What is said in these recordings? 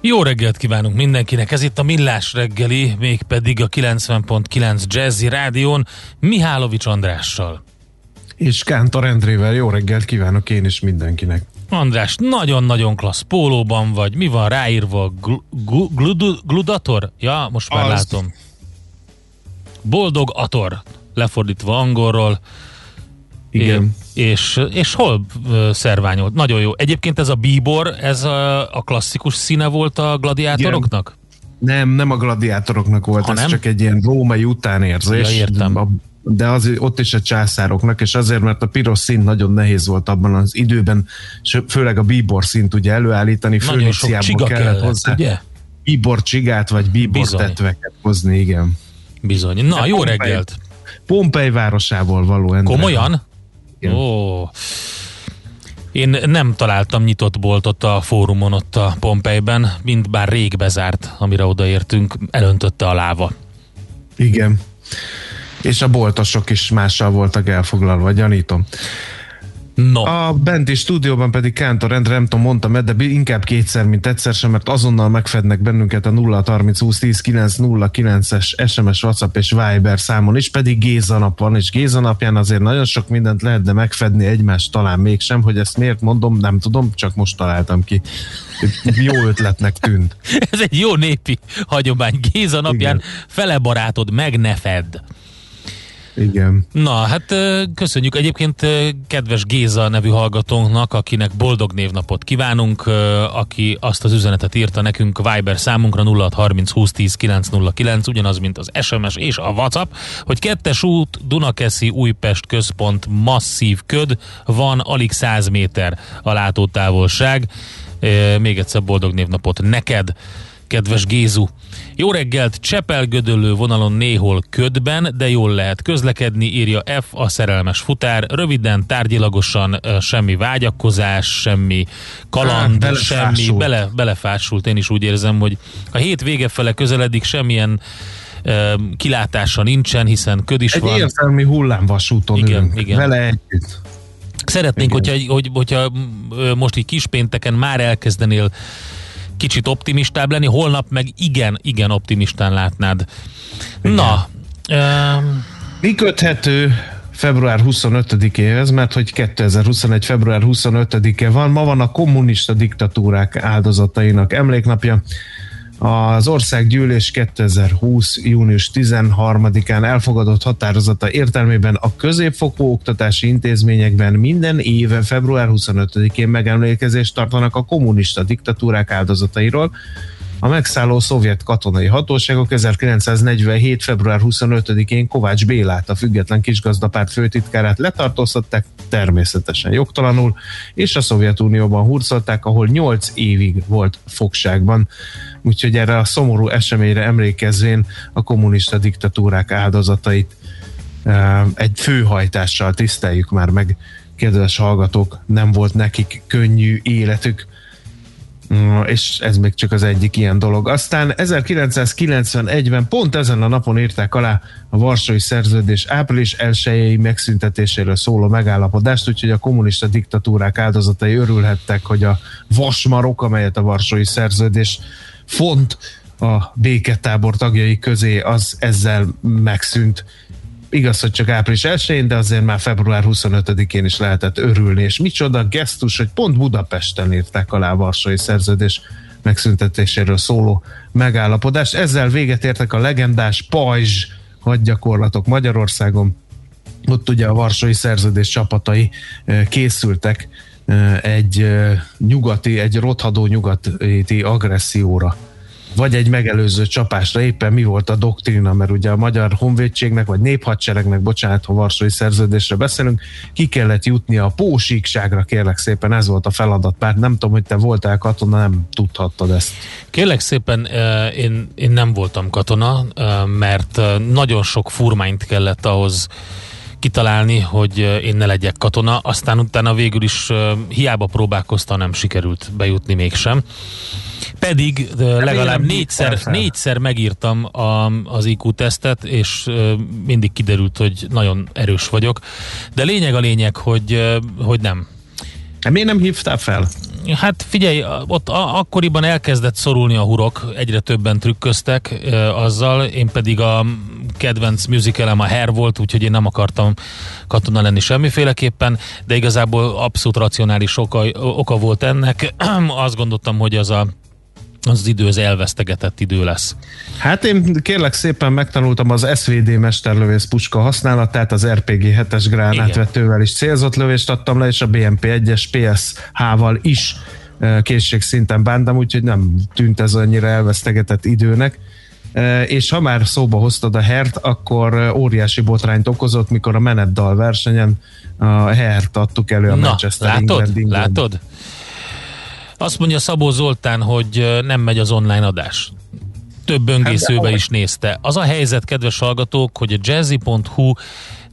Jó reggelt kívánunk mindenkinek, ez itt a Millás reggeli, mégpedig a 90.9 Jazzy Rádión Mihálovics Andrással. És Kántor Endrével jó reggelt kívánok én is mindenkinek. András, nagyon-nagyon klassz pólóban vagy, mi van ráírva? Gl- gl- gludator? Ja, most már Az. látom. Boldog Ator, lefordítva angolról. Igen. É- és, és hol szerványolt? Nagyon jó. Egyébként ez a bíbor, ez a, a klasszikus színe volt a gladiátoroknak? Nem, nem a gladiátoroknak volt, Ha ez nem? csak egy ilyen római utánérzés. Ja, értem. A- De az, ott is a császároknak, és azért, mert a piros szín nagyon nehéz volt abban az időben, főleg a bíbor színt ugye előállítani, Főniciából kellett kellett, hozzá ugye? bíbor csigát, vagy bíbor Bizony. tetveket hozni, igen. Bizony. Na, jó Pompei- reggelt! Pompei városából való. Endre. Komolyan? Ó. Én nem találtam nyitott boltot a fórumon ott a Pompejben, mint bár rég bezárt, amire odaértünk, elöntötte a láva. Igen. És a boltosok is mással voltak elfoglalva, gyanítom. No, A benti stúdióban pedig Kántor Endre, nem tudom, mondtam de inkább kétszer, mint egyszer sem, mert azonnal megfednek bennünket a 0 30 20 10 9 es SMS, WhatsApp és Viber számon is, pedig Géza nap van, és Géza napján azért nagyon sok mindent lehetne megfedni egymást, talán mégsem, hogy ezt miért mondom, nem tudom, csak most találtam ki. Jó ötletnek tűnt. ez egy jó népi hagyomány. Géza napján Igen. fele barátod, meg ne fedd. Igen. Na, hát köszönjük egyébként kedves Géza nevű hallgatónknak, akinek boldog névnapot kívánunk, aki azt az üzenetet írta nekünk Viber számunkra 0630 20 10 909, ugyanaz, mint az SMS és a WhatsApp, hogy kettes út Dunakeszi Újpest központ masszív köd, van alig 100 méter a látótávolság. Még egyszer boldog névnapot neked, kedves Gézu. Jó reggelt, Csepel-Gödöllő vonalon néhol ködben, de jól lehet közlekedni, írja F, a szerelmes futár. Röviden, tárgyilagosan, semmi vágyakozás, semmi kaland, Á, semmi, bele, belefásult. Én is úgy érzem, hogy a hét vége fele közeledik, semmilyen kilátása nincsen, hiszen köd is Egy van. érzelmi hullámvasúton Igen, ülünk. igen. Vele együtt. Szeretnénk, hogyha, hogy, hogyha most így kispénteken már elkezdenél kicsit optimistább lenni, holnap meg igen, igen optimistán látnád. Na, öm, Mi köthető február 25-éhez, mert hogy 2021. február 25-e van, ma van a kommunista diktatúrák áldozatainak emléknapja. Az országgyűlés 2020. június 13-án elfogadott határozata értelmében a középfokú oktatási intézményekben minden éve február 25-én megemlékezést tartanak a kommunista diktatúrák áldozatairól, a megszálló szovjet katonai hatóságok 1947. február 25-én Kovács Bélát, a független kisgazdapárt főtitkárát letartóztatták, természetesen jogtalanul, és a Szovjetunióban hurcolták, ahol 8 évig volt fogságban. Úgyhogy erre a szomorú eseményre emlékezvén a kommunista diktatúrák áldozatait egy főhajtással tiszteljük már meg, kedves hallgatók, nem volt nekik könnyű életük, és ez még csak az egyik ilyen dolog. Aztán 1991-ben pont ezen a napon írták alá a Varsói Szerződés április 1 megszüntetéséről szóló megállapodást, úgyhogy a kommunista diktatúrák áldozatai örülhettek, hogy a vasmarok, amelyet a Varsói Szerződés font a béketábor tagjai közé, az ezzel megszűnt igaz, hogy csak április 1 de azért már február 25-én is lehetett örülni, és micsoda gesztus, hogy pont Budapesten írták alá a Varsói Szerződés megszüntetéséről szóló megállapodást. Ezzel véget értek a legendás pajzs hadgyakorlatok Magyarországon. Ott ugye a Varsói Szerződés csapatai készültek egy nyugati, egy rothadó nyugati agresszióra vagy egy megelőző csapásra éppen mi volt a doktrina, mert ugye a magyar honvédségnek, vagy néphadseregnek, bocsánat, ha Varsói szerződésre beszélünk, ki kellett jutni a pósíkságra, kérlek szépen, ez volt a feladat. Bár nem tudom, hogy te voltál katona, nem tudhattad ezt. Kérlek szépen, én, én nem voltam katona, mert nagyon sok furmányt kellett ahhoz kitalálni, hogy én ne legyek katona, aztán utána végül is hiába próbálkozta, nem sikerült bejutni mégsem. Pedig legalább négyszer, négyszer megírtam a, az IQ tesztet, és mindig kiderült, hogy nagyon erős vagyok. De lényeg a lényeg, hogy, hogy nem. Miért nem hívtál fel? Hát figyelj, ott a, akkoriban elkezdett szorulni a hurok, egyre többen trükköztek e, azzal, én pedig a kedvenc musicalem a Hair volt, úgyhogy én nem akartam katona lenni semmiféleképpen, de igazából abszolút racionális oka, oka volt ennek. Azt gondoltam, hogy az a az, idő az elvesztegetett idő lesz. Hát én kérlek szépen megtanultam az SVD mesterlövész puska használatát, az RPG 7-es gránátvetővel is célzott lövést adtam le, és a BMP 1-es PSH-val is készségszinten bántam, úgyhogy nem tűnt ez annyira elvesztegetett időnek. És ha már szóba hoztad a hert, akkor óriási botrányt okozott, mikor a meneddal versenyen a hert adtuk elő a Na, Manchester látod? England, England. Látod? Azt mondja Szabó Zoltán, hogy nem megy az online adás. Több böngészőbe hát, is nézte. Az a helyzet, kedves hallgatók, hogy a jazzy.hu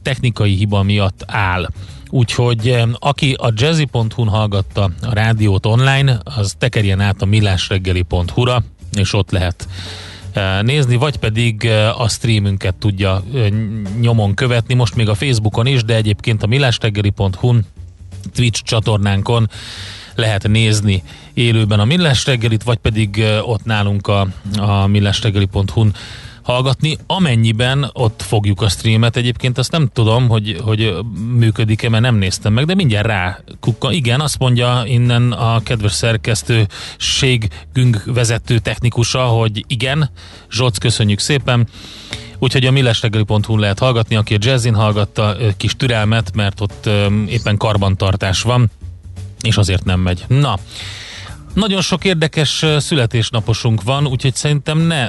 technikai hiba miatt áll. Úgyhogy aki a jazzy.hu-n hallgatta a rádiót online, az tekerjen át a millásreggeli.hu-ra, és ott lehet nézni, vagy pedig a streamünket tudja nyomon követni, most még a Facebookon is, de egyébként a millásreggeli.hu-n Twitch csatornánkon lehet nézni élőben a Millás reggelit, vagy pedig ott nálunk a, a millásreggeli.hu-n hallgatni, amennyiben ott fogjuk a streamet. Egyébként azt nem tudom, hogy, hogy működik-e, mert nem néztem meg, de mindjárt rá kukka. Igen, azt mondja innen a kedves szerkesztőségünk vezető technikusa, hogy igen. Zsolc, köszönjük szépen. Úgyhogy a millestegeli.hu lehet hallgatni, aki a jazzin hallgatta, kis türelmet, mert ott éppen karbantartás van és azért nem megy. Na, nagyon sok érdekes születésnaposunk van, úgyhogy szerintem ne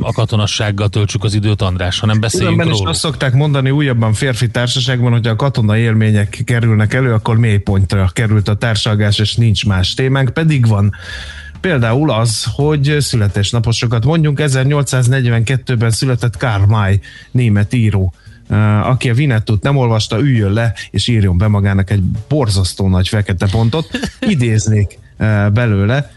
a katonassággal töltsük az időt, András, hanem beszéljünk Különben is azt szokták mondani újabban férfi társaságban, hogy a katona élmények kerülnek elő, akkor mélypontra került a társalgás, és nincs más témánk, pedig van Például az, hogy születésnaposokat mondjunk, 1842-ben született Karl May, német író aki a Vinettut nem olvasta, üljön le, és írjon be magának egy borzasztó nagy fekete pontot. Idéznék belőle,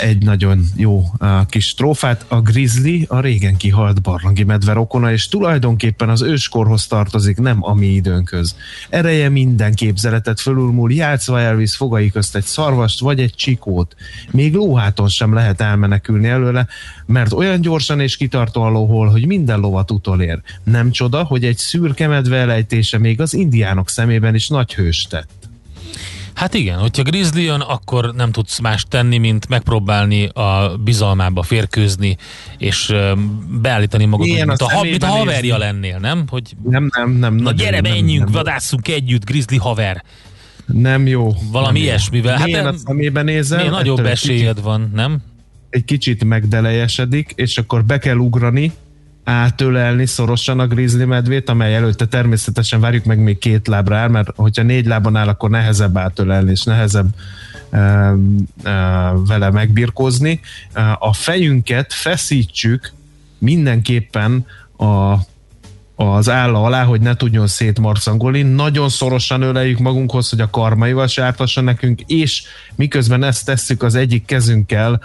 egy nagyon jó kis trófát. A grizzly a régen kihalt barlangi medve rokona, és tulajdonképpen az őskorhoz tartozik, nem a mi időnköz. Ereje minden képzeletet fölülmúl, játszva elvisz fogai közt egy szarvast vagy egy csikót. Még lóháton sem lehet elmenekülni előle, mert olyan gyorsan és kitartó a lóhol, hogy minden lovat utolér. Nem csoda, hogy egy szürke medve elejtése még az indiánok szemében is nagy hős tett. Hát igen, hogyha Grizzly jön, akkor nem tudsz más tenni, mint megpróbálni a bizalmába férkőzni, és beállítani magad, mint, a, ha, mint a haverja lennél, nem? Hogy, nem, nem, nem. Na gyere, nem, menjünk, nem, vadásszunk együtt, Grizzly haver. Nem jó. Valami nem ilyesmivel. Hát Milyen a szemébe nézel? Milyen nagyobb esélyed kicsit, van, nem? Egy kicsit megdelejesedik, és akkor be kell ugrani, átölelni szorosan a grizzly medvét, amely előtte természetesen várjuk meg még két lábra áll, mert hogyha négy lábon áll, akkor nehezebb átölelni, és nehezebb e, e, vele megbirkózni. A fejünket feszítsük mindenképpen a az álla alá, hogy ne tudjon szétmarcangolni. Nagyon szorosan öleljük magunkhoz, hogy a karmaival se ártassa nekünk, és miközben ezt tesszük az egyik kezünkkel,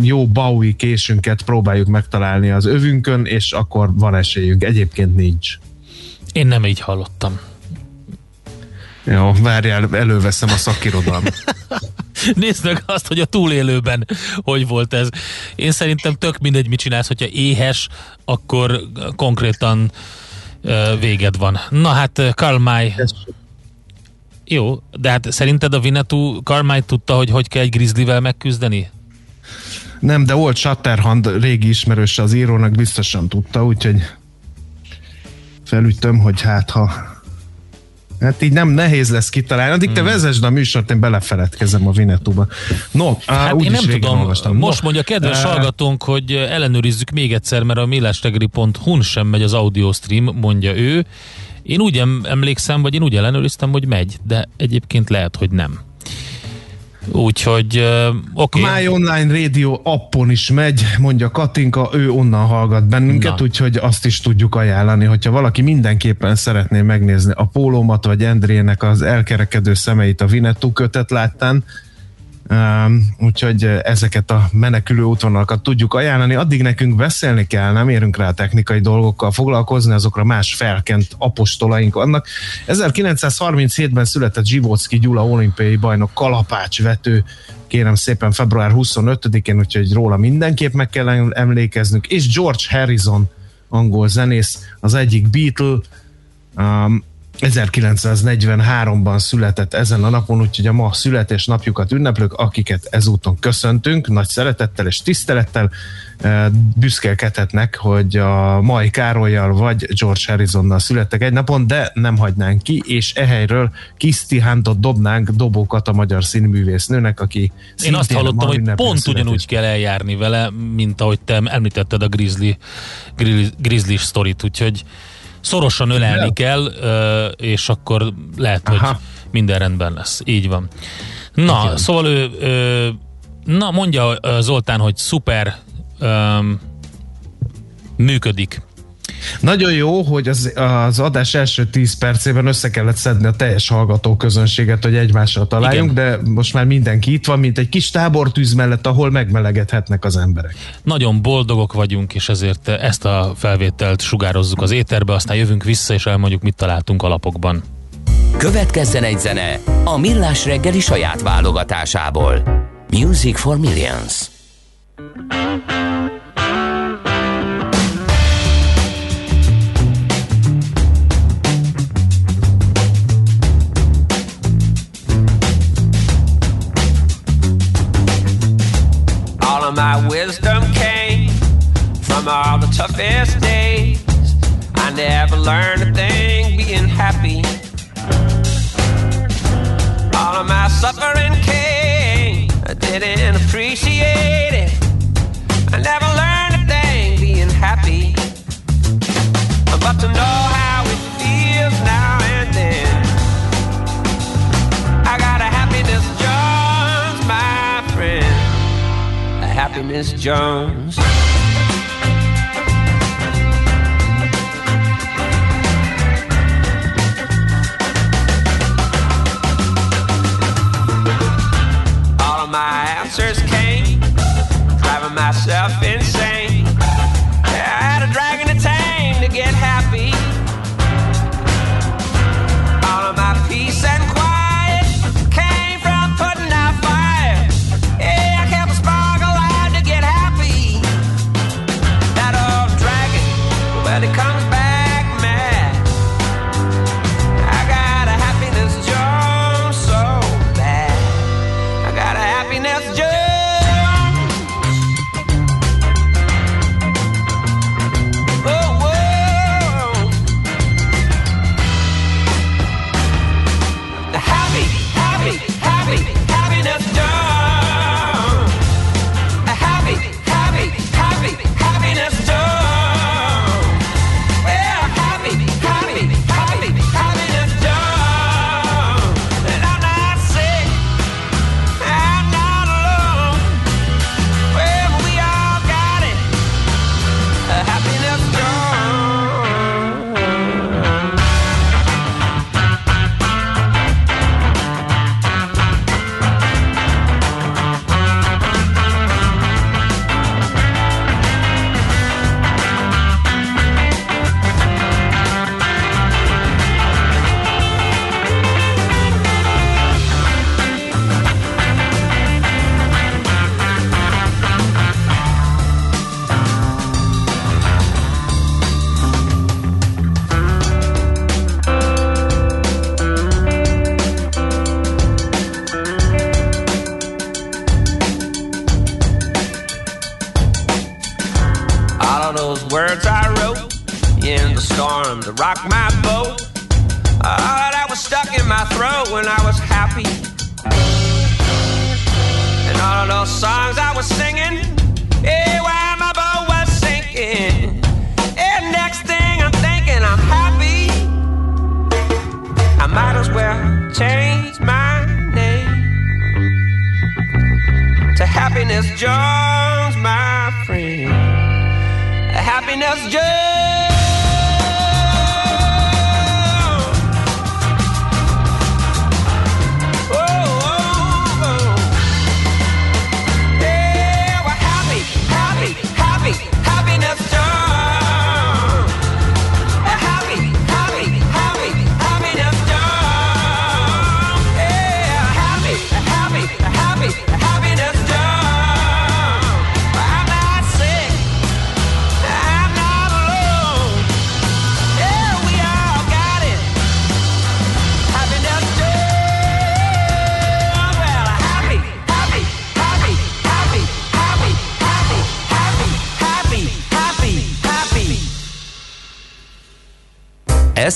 jó baui késünket próbáljuk megtalálni az övünkön, és akkor van esélyünk. Egyébként nincs. Én nem így hallottam. Jó, várjál, előveszem a szakirodalmat. Nézd meg azt, hogy a túlélőben hogy volt ez. Én szerintem tök mindegy, mit csinálsz, hogyha éhes, akkor konkrétan uh, véged van. Na hát, Karl May... Jó, de hát szerinted a Vinetú Karl tudta, hogy hogy kell egy grizzlivel megküzdeni? Nem, de volt Shatterhand régi ismerőse az írónak, biztosan tudta, úgyhogy felütöm, hogy hát ha Hát így nem nehéz lesz kitalálni. Addig te hmm. vezesd a műsort, én belefeledkezem a Vinetúba. No, hát á, én nem tudom, olvastam. most no, mondja a kedves uh, hallgatónk, hogy ellenőrizzük még egyszer, mert a millástegri.hu sem megy az audio stream, mondja ő. Én úgy emlékszem, vagy én úgy ellenőriztem, hogy megy, de egyébként lehet, hogy nem. Úgyhogy uh, oké. Okay. My Online Radio appon is megy, mondja Katinka, ő onnan hallgat bennünket, Na. úgyhogy azt is tudjuk ajánlani, hogyha valaki mindenképpen szeretné megnézni a pólómat, vagy Endrének az elkerekedő szemeit a Vinetú kötet láttán, úgyhogy ezeket a menekülő útvonalakat tudjuk ajánlani. Addig nekünk beszélni kell, nem érünk rá technikai dolgokkal foglalkozni, azokra más felkent apostolaink vannak. 1937-ben született Zsivocki Gyula olimpiai bajnok kalapács vető, kérem szépen február 25-én, úgyhogy róla mindenképp meg kell emlékeznünk, és George Harrison, angol zenész, az egyik Beatle, um, 1943-ban született ezen a napon, úgyhogy a ma születésnapjukat ünneplők, akiket ezúton köszöntünk, nagy szeretettel és tisztelettel eh, büszkélkedhetnek, hogy a Mai Károlyjal vagy George Harrisonnal születtek egy napon, de nem hagynánk ki, és ehelyről Kiszti Hántot dobnánk dobókat a magyar színművésznőnek, aki Én azt hallottam, hogy pont születés. ugyanúgy kell eljárni vele, mint ahogy te említetted a Grizzly, Grizzly, Grizzly sztorit, úgyhogy Szorosan ölelni kell, és akkor lehet, Aha. hogy minden rendben lesz. Így van. Na, Igen. szóval ő, na mondja Zoltán, hogy szuper um, működik. Nagyon jó, hogy az, az adás első 10 percében össze kellett szedni a teljes hallgató közönséget, hogy egymással találjunk, Igen. de most már mindenki itt van, mint egy kis tábortűz mellett, ahol megmelegedhetnek az emberek. Nagyon boldogok vagyunk, és ezért ezt a felvételt sugározzuk az éterbe, aztán jövünk vissza, és elmondjuk, mit találtunk a lapokban. Következzen egy zene a Millás reggeli saját válogatásából. Music for Millions. My wisdom came from all the toughest days. I never learned a thing being happy. All of my suffering came, I didn't appreciate it. I never learned a thing being happy. But to know how happiness Jones. All of my answers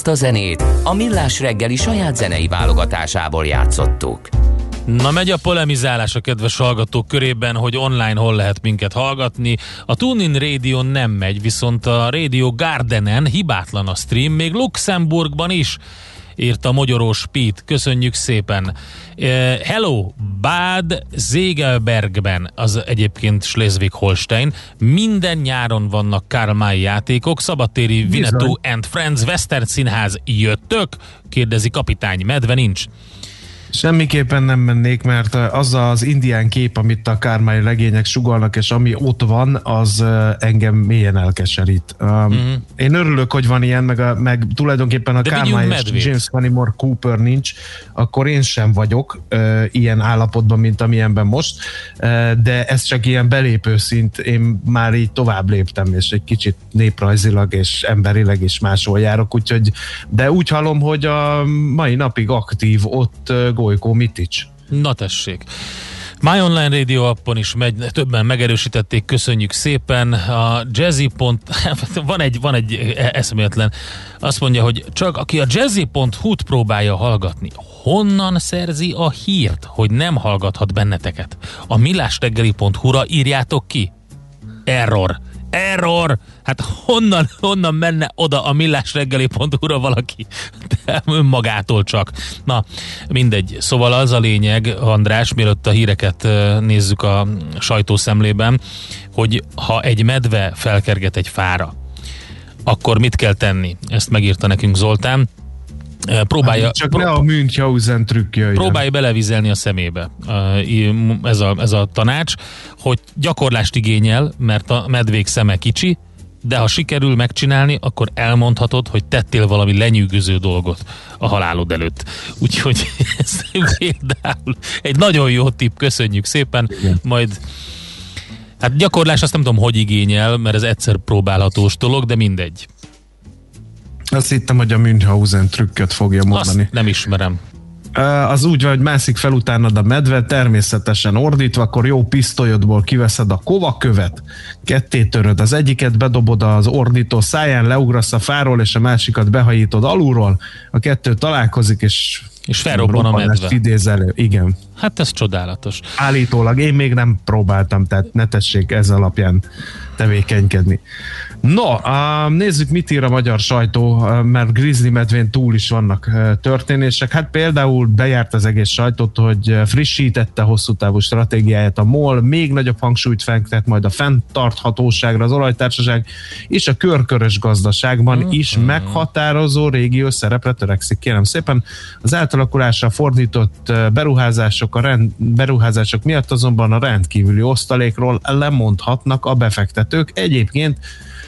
A zenét a Millás reggeli saját zenei válogatásából játszottuk. Na megy a polemizálás a kedves hallgatók körében, hogy online hol lehet minket hallgatni. A TuneIn Radio nem megy, viszont a Radio Gardenen hibátlan a stream, még Luxemburgban is írta Magyarós Pete. Köszönjük szépen. Uh, hello, Bad Zegelbergben, az egyébként Schleswig-Holstein. Minden nyáron vannak Karl May játékok, szabadtéri Winnetou and Friends Western Színház jöttök? Kérdezi kapitány, medve nincs. Semmiképpen nem mennék, mert az az indián kép, amit a kármai legények sugalnak, és ami ott van, az engem mélyen elkeserít. Uh-huh. Én örülök, hogy van ilyen, meg, a, meg tulajdonképpen a kármai és James Fenimore Cooper nincs, akkor én sem vagyok uh, ilyen állapotban, mint amilyenben most, uh, de ez csak ilyen belépő szint, én már így tovább léptem, és egy kicsit néprajzilag és emberileg is máshol járok, úgyhogy, de úgy hallom, hogy a mai napig aktív ott Gojko Mitic. Na tessék. My Online Radio appon is megy, többen megerősítették, köszönjük szépen. A Jazzy. Pont, van egy, van egy eszméletlen, azt mondja, hogy csak aki a Jazzy.hu-t próbálja hallgatni, honnan szerzi a hírt, hogy nem hallgathat benneteket? A millástegeli.hu-ra írjátok ki. Error. Error! Hát honnan, honnan menne oda a millásreggeli.hu-ra valaki? De önmagától csak. Na, mindegy. Szóval az a lényeg, András, mielőtt a híreket nézzük a sajtószemlében, hogy ha egy medve felkerget egy fára, akkor mit kell tenni? Ezt megírta nekünk Zoltán próbálja... Hát csak ne a Münchhausen trükkje. Próbálja belevizelni a szemébe ez a, ez a tanács, hogy gyakorlást igényel, mert a medvék szeme kicsi, de ha sikerül megcsinálni, akkor elmondhatod, hogy tettél valami lenyűgöző dolgot a halálod előtt. Úgyhogy ez például egy nagyon jó tipp, köszönjük szépen, Igen. majd hát gyakorlás azt nem tudom, hogy igényel, mert ez egyszer próbálhatós dolog, de mindegy. Azt hittem, hogy a Münchhausen trükköt fogja mondani. Azt nem ismerem. Az úgy van, hogy mászik fel utánad a medve, természetesen ordítva, akkor jó pisztolyodból kiveszed a kovakövet, ketté töröd, az egyiket bedobod az ordító száján, leugrasz a fáról, és a másikat behajítod alulról, a kettő találkozik, és és felrobban a medve. Idéz elő. Igen. Hát ez csodálatos. Állítólag én még nem próbáltam, tehát ne tessék ez alapján tevékenykedni. No, nézzük, mit ír a magyar sajtó, mert Grizzly medvén túl is vannak történések. Hát például bejárt az egész sajtót, hogy frissítette hosszú távú stratégiáját a MOL, még nagyobb hangsúlyt fektet majd a fenntarthatóságra az olajtársaság, és a körkörös gazdaságban uh-huh. is meghatározó régió szerepre törekszik. Kérem szépen, az átalakulásra fordított beruházások, a rend, beruházások miatt azonban a rendkívüli osztalékról lemondhatnak a befektetők. Egyébként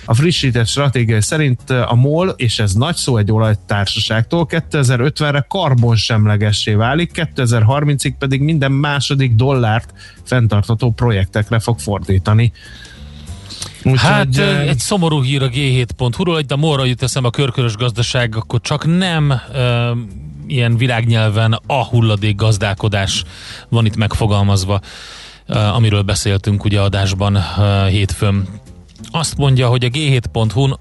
a frissített stratégia szerint a MOL, és ez nagy szó egy olajtársaságtól, 2050-re karbonsemlegessé válik, 2030-ig pedig minden második dollárt fenntartató projektekre fog fordítani. Úgy, hát hogy, egy szomorú hír a G7.hu-ról, de morra jut eszem a körkörös gazdaság, akkor csak nem ilyen világnyelven a hulladék gazdálkodás van itt megfogalmazva, uh, amiről beszéltünk ugye adásban uh, hétfőn azt mondja, hogy a G7.hu-n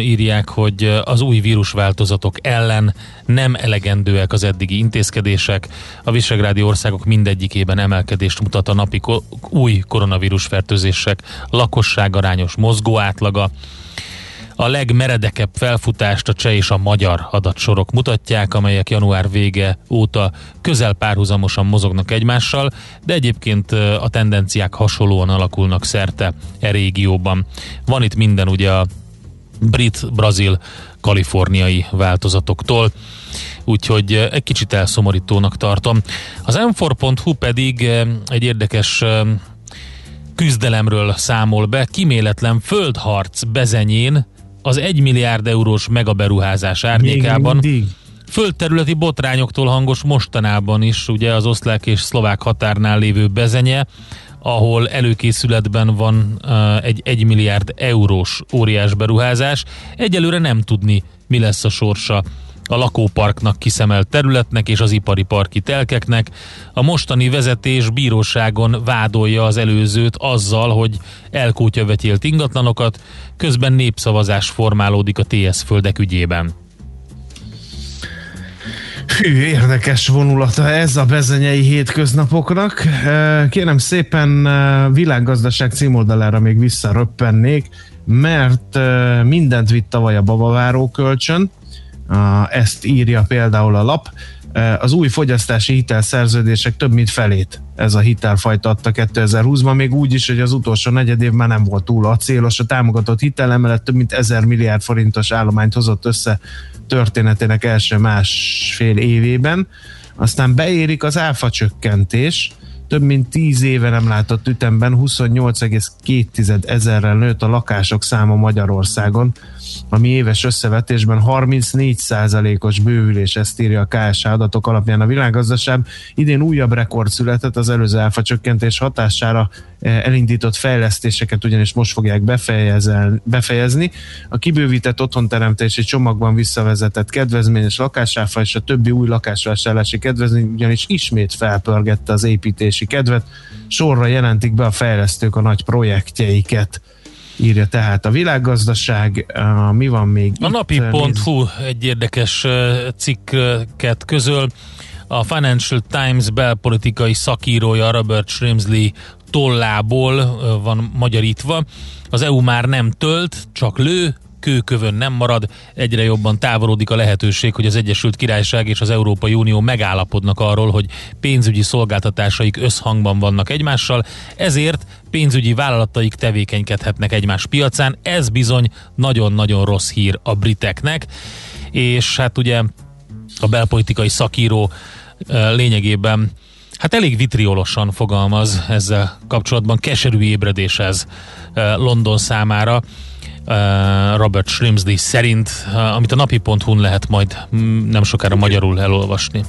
írják, hogy az új vírusváltozatok ellen nem elegendőek az eddigi intézkedések. A visegrádi országok mindegyikében emelkedést mutat a napi ko- új koronavírus fertőzések lakosságarányos mozgó átlaga. A legmeredekebb felfutást a cseh és a magyar adatsorok mutatják, amelyek január vége óta közel párhuzamosan mozognak egymással, de egyébként a tendenciák hasonlóan alakulnak szerte e régióban. Van itt minden ugye a brit, brazil, kaliforniai változatoktól úgyhogy egy kicsit elszomorítónak tartom. Az m pedig egy érdekes küzdelemről számol be, kiméletlen földharc bezenyén az 1 milliárd eurós megaberuházás árnyékában. földterületi botrányoktól hangos mostanában is, ugye az oszlák és szlovák határnál lévő bezenye, ahol előkészületben van uh, egy 1 milliárd eurós óriás beruházás. Egyelőre nem tudni, mi lesz a sorsa a lakóparknak kiszemelt területnek és az ipari parki telkeknek. A mostani vezetés bíróságon vádolja az előzőt azzal, hogy elkútyavetyélt ingatlanokat, közben népszavazás formálódik a TS földek ügyében. Hű, érdekes vonulata ez a bezenyei hétköznapoknak. Kérem szépen világgazdaság címoldalára még visszaröppennék, mert mindent vitt tavaly a babaváró kölcsön, ezt írja például a lap. Az új fogyasztási hitelszerződések több mint felét ez a hitelfajta adta 2020-ban, még úgy is, hogy az utolsó negyed év már nem volt túl a célos. A támogatott hitel emellett több mint 1000 milliárd forintos állományt hozott össze történetének első másfél évében. Aztán beérik az áfa csökkentés, több mint 10 éve nem látott ütemben 28,2 ezerrel nőtt a lakások száma Magyarországon ami éves összevetésben 34%-os bővülés, ezt írja a KSH adatok alapján a világgazdaság. Idén újabb rekord született az előző áfa csökkentés hatására eh, elindított fejlesztéseket ugyanis most fogják befejezni. A kibővített otthonteremtési csomagban visszavezetett kedvezményes lakásáfa és a többi új lakásvásárlási kedvezmény ugyanis ismét felpörgette az építési kedvet. Sorra jelentik be a fejlesztők a nagy projektjeiket írja tehát a világgazdaság. Uh, mi van még? A napi.hu egy érdekes cikket közöl. A Financial Times belpolitikai szakírója Robert Shrimsley tollából van magyarítva. Az EU már nem tölt, csak lő, kőkövön nem marad, egyre jobban távolodik a lehetőség, hogy az Egyesült Királyság és az Európai Unió megállapodnak arról, hogy pénzügyi szolgáltatásaik összhangban vannak egymással, ezért pénzügyi vállalataik tevékenykedhetnek egymás piacán. Ez bizony nagyon-nagyon rossz hír a briteknek, és hát ugye a belpolitikai szakíró lényegében Hát elég vitriolosan fogalmaz ezzel kapcsolatban, keserű ébredés ez London számára. Robert Shrimsley szerint, amit a napi.hu-n lehet majd nem sokára magyarul elolvasni.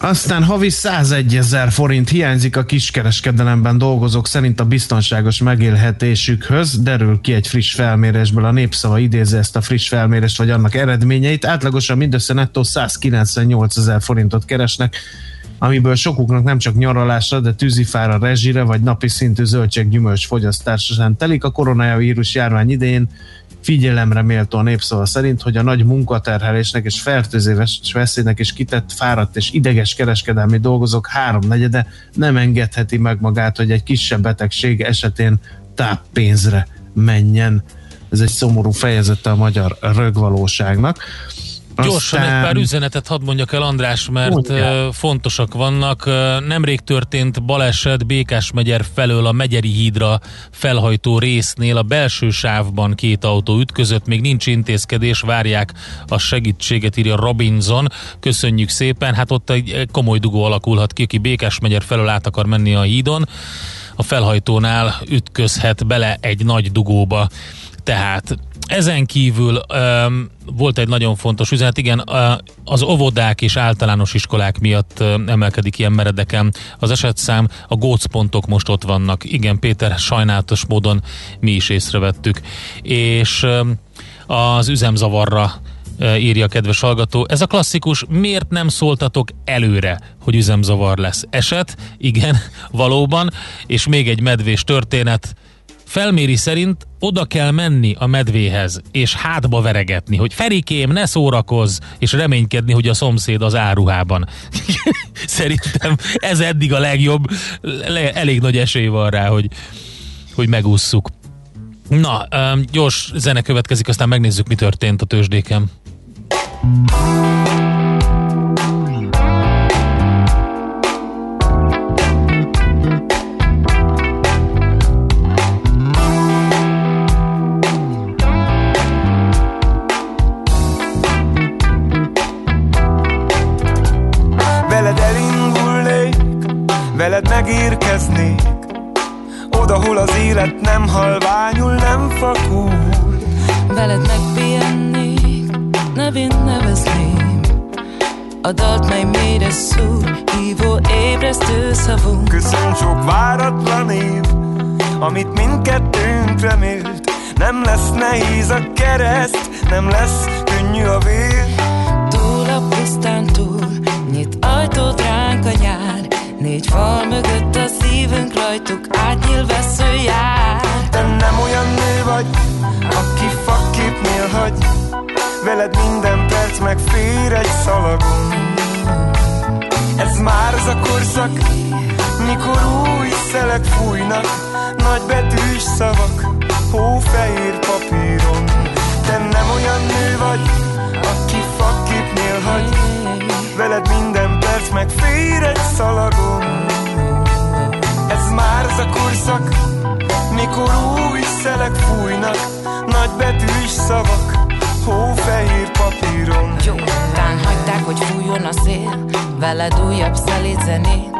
Aztán havi 101 ezer forint hiányzik a kiskereskedelemben dolgozók szerint a biztonságos megélhetésükhöz, derül ki egy friss felmérésből. A népszava idézi ezt a friss felmérést, vagy annak eredményeit. Átlagosan mindössze nettó 198 ezer forintot keresnek, amiből sokuknak nem csak nyaralásra, de tűzifára, rezsire vagy napi szintű zöldséggyümölcs fogyasztásán telik. A koronavírus járvány idején figyelemre méltó a népszava szerint, hogy a nagy munkaterhelésnek és fertőzés veszélynek is kitett fáradt és ideges kereskedelmi dolgozók háromnegyede nem engedheti meg magát, hogy egy kisebb betegség esetén táppénzre menjen. Ez egy szomorú fejezete a magyar rögvalóságnak. Gyorsan Aztán... egy pár üzenetet hadd mondjak el, András, mert Mondja. fontosak vannak. Nemrég történt baleset Békás megyer felől a Megyeri hídra felhajtó résznél a belső sávban két autó ütközött, még nincs intézkedés, várják a segítséget, írja Robinson. Köszönjük szépen, hát ott egy komoly dugó alakulhat ki, aki Békás megyer felől át akar menni a hídon a felhajtónál ütközhet bele egy nagy dugóba. Tehát ezen kívül um, volt egy nagyon fontos üzenet, igen, az óvodák és általános iskolák miatt emelkedik ilyen meredeken az esetszám, a gócpontok most ott vannak. Igen, Péter, sajnálatos módon mi is észrevettük. És az üzemzavarra írja a kedves hallgató. Ez a klasszikus, miért nem szóltatok előre, hogy üzemzavar lesz? Eset, igen, valóban, és még egy medvés történet, felméri szerint oda kell menni a medvéhez, és hátba veregetni, hogy Ferikém, ne szórakozz, és reménykedni, hogy a szomszéd az áruhában. Szerintem ez eddig a legjobb, le, elég nagy esély van rá, hogy, hogy megússzuk. Na, gyors zene következik, aztán megnézzük, mi történt a tőzsdéken. Veled megérkeznék. Oda, hol az élet nem halványul, nem fakul Veled megpihennék, nevén nevezném. A dalt, mely mélyre szúr, hívó ébresztő szavunk. Köszön sok váratlan év, amit mindkettőnk remélt. Nem lesz nehéz a kereszt, nem lesz könnyű a vér. Túl a pusztán túl, nyit ajtót ránk a nyár Négy fal mögött a szívünk rajtuk átnyíl vesző jár Te nem olyan nő vagy, aki fakképnél hagy Veled minden perc megfér egy szalagon Ez már az a korszak, mikor új szelek fújnak Nagy betűs szavak, hófehér papíron. Te nem olyan nő vagy, aki fakképnél hagy Veled minden perc megfér egy szalagon Ez már az a korszak Mikor új szelek fújnak. Nagy betűs szavak Hófehér papíron. Jó, tán hagyták, hogy fújjon a szél Veled újabb szelíd zenét.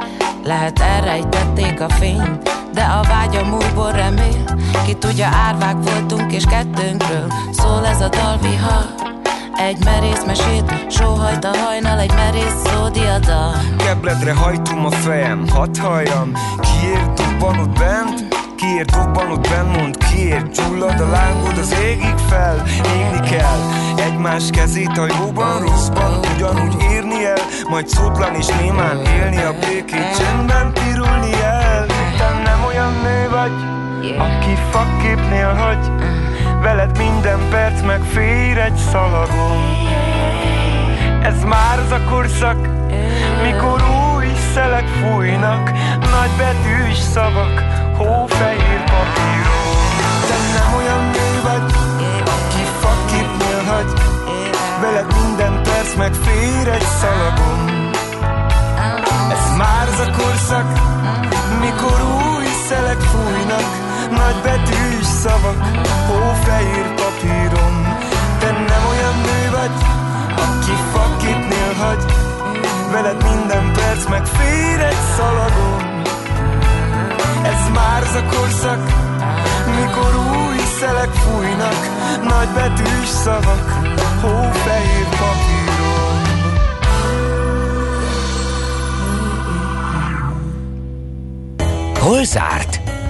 Lehet elrejtették a fényt de a vágyam újból remél. Ki tudja, árvák voltunk és kettőnkről Szól ez a dalvihar egy merész mesét, sóhajt a hajnal, egy merész szódiada Kebledre hajtom a fejem, hadd halljam. Kiért dobban ott bent, kiért dobban ott bent? Mond kiért gyullad a lángod az égig fel? Égni kell. Egymás kezét a jóban, rosszban Ugyanúgy érni el, majd szótlan és némán élni A békét csendben pirulni el. Te nem olyan nő vagy, aki fakképnél hagy Veled minden perc megfér egy szalagon. Ez már az a korszak Mikor új szelek fújnak. Nagy betűs szavak Hófehér papíron. Te nem olyan nő vagy Aki faképnél hagy Veled minden perc megfér egy szalagon. Ez már az a korszak Mikor új szelek fújnak nagy betűs szavak, hófehér papíron. Te nem olyan nő vagy, aki faképnél hagy. Veled minden perc megfér egy szalagon. Ez már az a korszak, mikor új szelek fújnak. Nagy betűs szavak, hófehér papíron. Hol zárt?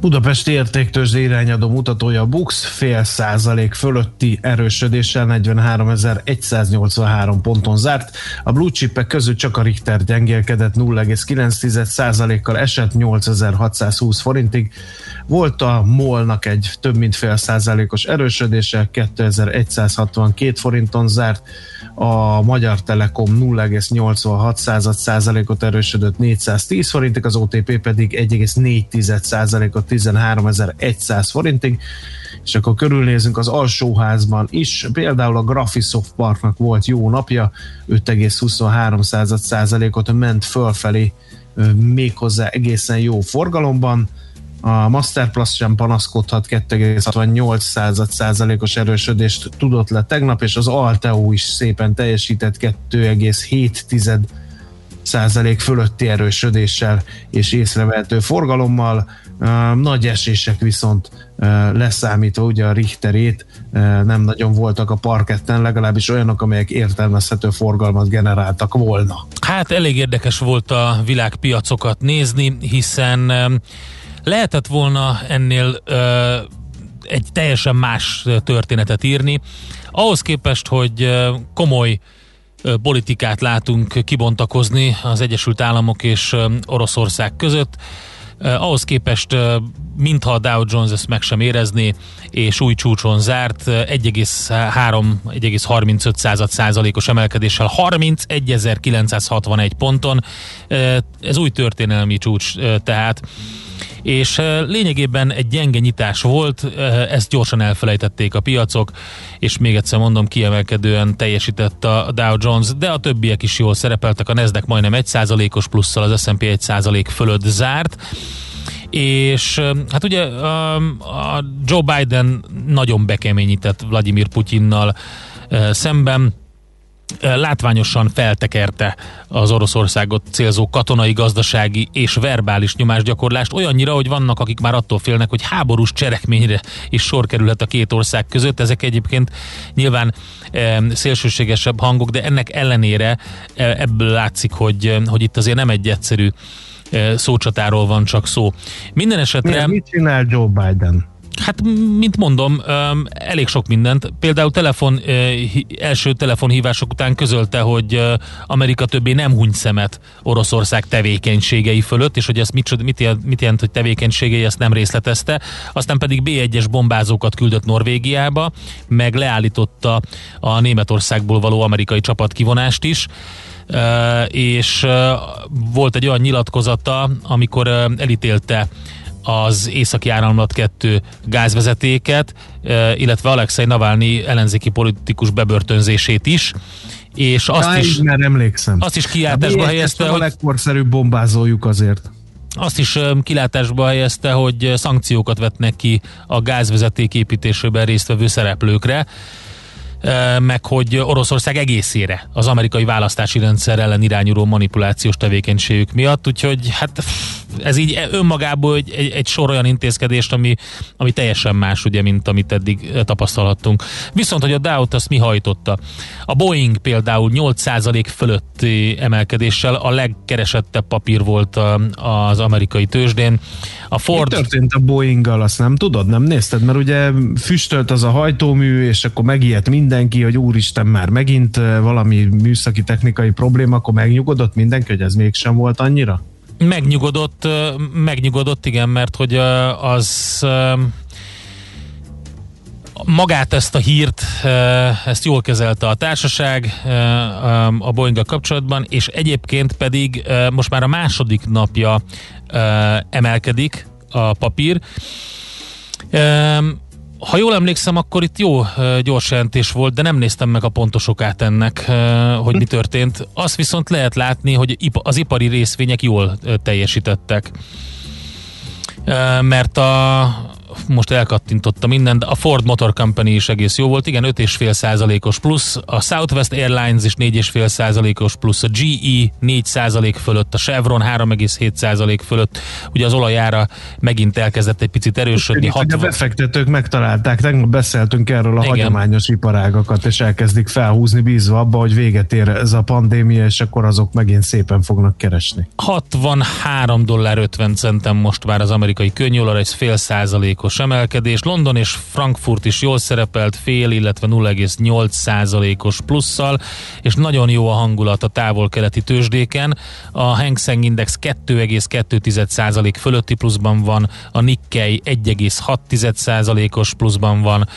Budapest értéktőzs irányadó mutatója Bux fél százalék fölötti erősödéssel 43.183 ponton zárt. A blue chipek közül csak a Richter gyengélkedett 0,9 százalékkal esett 8620 forintig. Volt a MOL-nak egy több mint fél százalékos erősödése, 2162 forinton zárt, a Magyar Telekom 0,86 százalékot erősödött 410 forintig, az OTP pedig 1,4 százalékot 13.100 forintig, és akkor körülnézünk az alsóházban is, például a Graphisoft Parknak volt jó napja, 5,23 százalékot ment fölfelé méghozzá egészen jó forgalomban, a Masterplus sem panaszkodhat 2,68 százalékos erősödést tudott le tegnap, és az Alteo is szépen teljesített 2,7 százalék fölötti erősödéssel és észrevehető forgalommal. Nagy esések viszont leszámítva ugye a Richterét nem nagyon voltak a parketten, legalábbis olyanok, amelyek értelmezhető forgalmat generáltak volna. Hát elég érdekes volt a világpiacokat nézni, hiszen lehetett volna ennél egy teljesen más történetet írni. Ahhoz képest, hogy komoly politikát látunk kibontakozni az Egyesült Államok és Oroszország között, ahhoz képest, mintha a Dow Jones ezt meg sem érezné, és új csúcson zárt 1,3-1,35 század százalékos emelkedéssel 31.961 ponton. Ez új történelmi csúcs tehát és lényegében egy gyenge nyitás volt, ezt gyorsan elfelejtették a piacok, és még egyszer mondom, kiemelkedően teljesített a Dow Jones, de a többiek is jól szerepeltek, a Nasdaq majdnem 1%-os plusszal, az S&P 1% fölött zárt, és hát ugye a Joe Biden nagyon bekeményített Vladimir Putyinnal szemben, látványosan feltekerte az Oroszországot célzó katonai, gazdasági és verbális nyomásgyakorlást olyannyira, hogy vannak, akik már attól félnek, hogy háborús cselekményre is sor kerülhet a két ország között. Ezek egyébként nyilván e, szélsőségesebb hangok, de ennek ellenére e, ebből látszik, hogy, hogy itt azért nem egy egyszerű szócsatáról van csak szó. Minden esetre... Mit csinál Joe Biden? Hát, mint mondom, elég sok mindent. Például telefon, első telefonhívások után közölte, hogy Amerika többé nem huny szemet Oroszország tevékenységei fölött, és hogy ez mit, mit, jelent, mit jelent, hogy tevékenységei, ezt nem részletezte. Aztán pedig B1-es bombázókat küldött Norvégiába, meg leállította a Németországból való amerikai csapatkivonást is és volt egy olyan nyilatkozata, amikor elítélte az északi áramlat 2 gázvezetéket, illetve Alexei Navalnyi ellenzéki politikus bebörtönzését is, és azt Á, is, már emlékszem. azt is kiáltásba helyezte, a hogy legkorszerűbb bombázójuk azért. azt is kilátásba helyezte, hogy szankciókat vetnek ki a gázvezeték építésében résztvevő szereplőkre, meg hogy Oroszország egészére az amerikai választási rendszer ellen irányuló manipulációs tevékenységük miatt, úgyhogy hát ez így önmagából egy, egy, egy sor olyan intézkedést, ami, ami teljesen más, ugye, mint amit eddig tapasztalhattunk. Viszont, hogy a Dow-t azt mi hajtotta? A Boeing például 8% fölötti emelkedéssel a legkeresettebb papír volt az amerikai tőzsdén. A Ford... Mi történt a Boeing-gal, azt nem tudod? Nem nézted? Mert ugye füstölt az a hajtómű, és akkor megijedt mindenki, hogy úristen, már megint valami műszaki technikai probléma, akkor megnyugodott mindenki, hogy ez mégsem volt annyira? Megnyugodott, megnyugodott, igen, mert hogy az magát ezt a hírt, ezt jól kezelte a társaság a boeing kapcsolatban, és egyébként pedig most már a második napja emelkedik a papír ha jól emlékszem, akkor itt jó gyors jelentés volt, de nem néztem meg a pontosokát ennek, hogy mi történt. Azt viszont lehet látni, hogy az ipari részvények jól teljesítettek. Mert a, most elkattintotta minden, de a Ford Motor Company is egész jó volt, igen, 5,5 százalékos plusz, a Southwest Airlines is 4,5 százalékos plusz, a GE 4 százalék fölött, a Chevron 3,7 százalék fölött, ugye az olajára megint elkezdett egy picit erősödni. 60... A befektetők megtalálták, tegnap beszéltünk erről a igen. hagyományos iparágakat, és elkezdik felhúzni bízva abba, hogy véget ér ez a pandémia, és akkor azok megint szépen fognak keresni. 63 dollár 50 centen most már az amerikai könnyolár, ez fél százalék százalékos emelkedés. London és Frankfurt is jól szerepelt fél, illetve 0,8 százalékos plusszal, és nagyon jó a hangulat a távol-keleti tőzsdéken. A Hang Seng Index 2,2 százalék fölötti pluszban van, a Nikkei 1,6 százalékos pluszban van,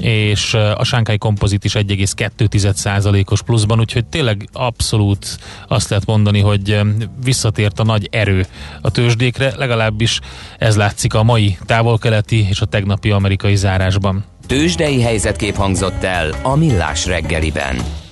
és a Shanghai Composite is 1,2%-os pluszban, úgyhogy tényleg abszolút azt lehet mondani, hogy visszatért a nagy erő a tőzsdékre, legalábbis ez látszik a mai távol-keleti és a tegnapi amerikai zárásban. Tőzsdei helyzetkép hangzott el a Millás reggeliben.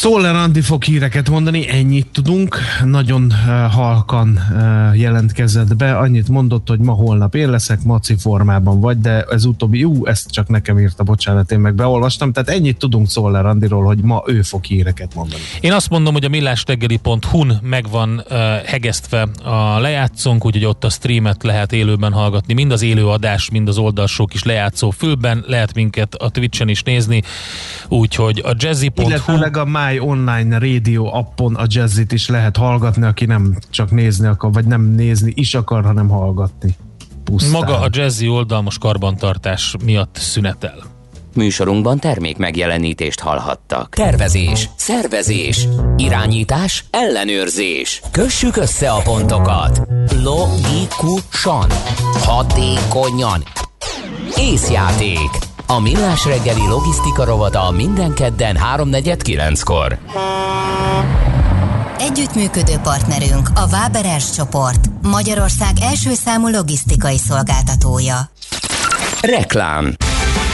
Szoller Andi fog híreket mondani, ennyit tudunk. Nagyon uh, halkan uh, jelentkezett be, annyit mondott, hogy ma holnap én leszek, maci formában vagy, de ez utóbbi, jó, ezt csak nekem írta, bocsánat, én meg beolvastam, tehát ennyit tudunk Szoller Andiról, hogy ma ő fog híreket mondani. Én azt mondom, hogy a millástegeli.hu-n megvan uh, hegesztve a lejátszónk, úgyhogy ott a streamet lehet élőben hallgatni, mind az élőadás, mind az oldalsók is lejátszó fülben, lehet minket a Twitch-en is nézni, úgyhogy a jazzy.hu Illetőleg a My Online Radio appon a jazzit is lehet hallgatni, aki nem csak nézni akar, vagy nem nézni is akar, hanem hallgatni. pusztán. Maga a jazzy oldal most karbantartás miatt szünetel. Műsorunkban termék megjelenítést hallhattak. Tervezés, szervezés, irányítás, ellenőrzés. Kössük össze a pontokat. Logikusan, hatékonyan. Észjáték. A millás reggeli logisztika rovata minden kedden 3.49-kor. Együttműködő partnerünk a Váberes csoport, Magyarország első számú logisztikai szolgáltatója. Reklám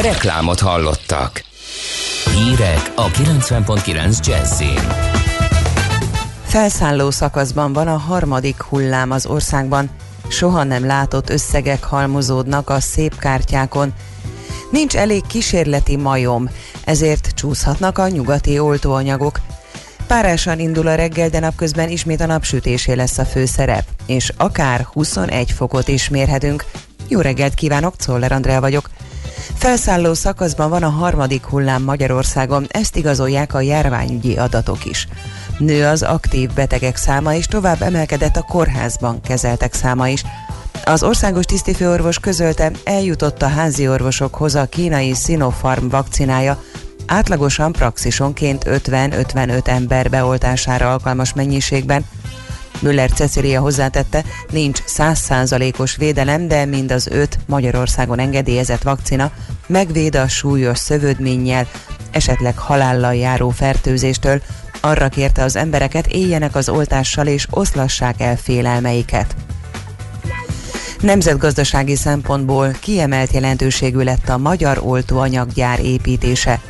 Reklámot hallottak. Hírek a 90.9 Jazzin. Felszálló szakaszban van a harmadik hullám az országban. Soha nem látott összegek halmozódnak a szép kártyákon. Nincs elég kísérleti majom, ezért csúszhatnak a nyugati oltóanyagok. Párásan indul a reggel, de napközben ismét a napsütésé lesz a főszerep, és akár 21 fokot is mérhetünk. Jó reggelt kívánok, Czoller Andrea vagyok. Felszálló szakaszban van a harmadik hullám Magyarországon, ezt igazolják a járványügyi adatok is. Nő az aktív betegek száma, és tovább emelkedett a kórházban kezeltek száma is. Az országos tisztifőorvos közölte, eljutott a házi orvosokhoz a kínai Sinopharm vakcinája, átlagosan praxisonként 50-55 ember beoltására alkalmas mennyiségben. Müller Cecilia hozzátette, nincs százszázalékos védelem, de mind az öt Magyarországon engedélyezett vakcina megvéd a súlyos szövődménnyel, esetleg halállal járó fertőzéstől, arra kérte az embereket, éljenek az oltással és oszlassák el félelmeiket. Nemzetgazdasági szempontból kiemelt jelentőségű lett a magyar oltóanyaggyár építése.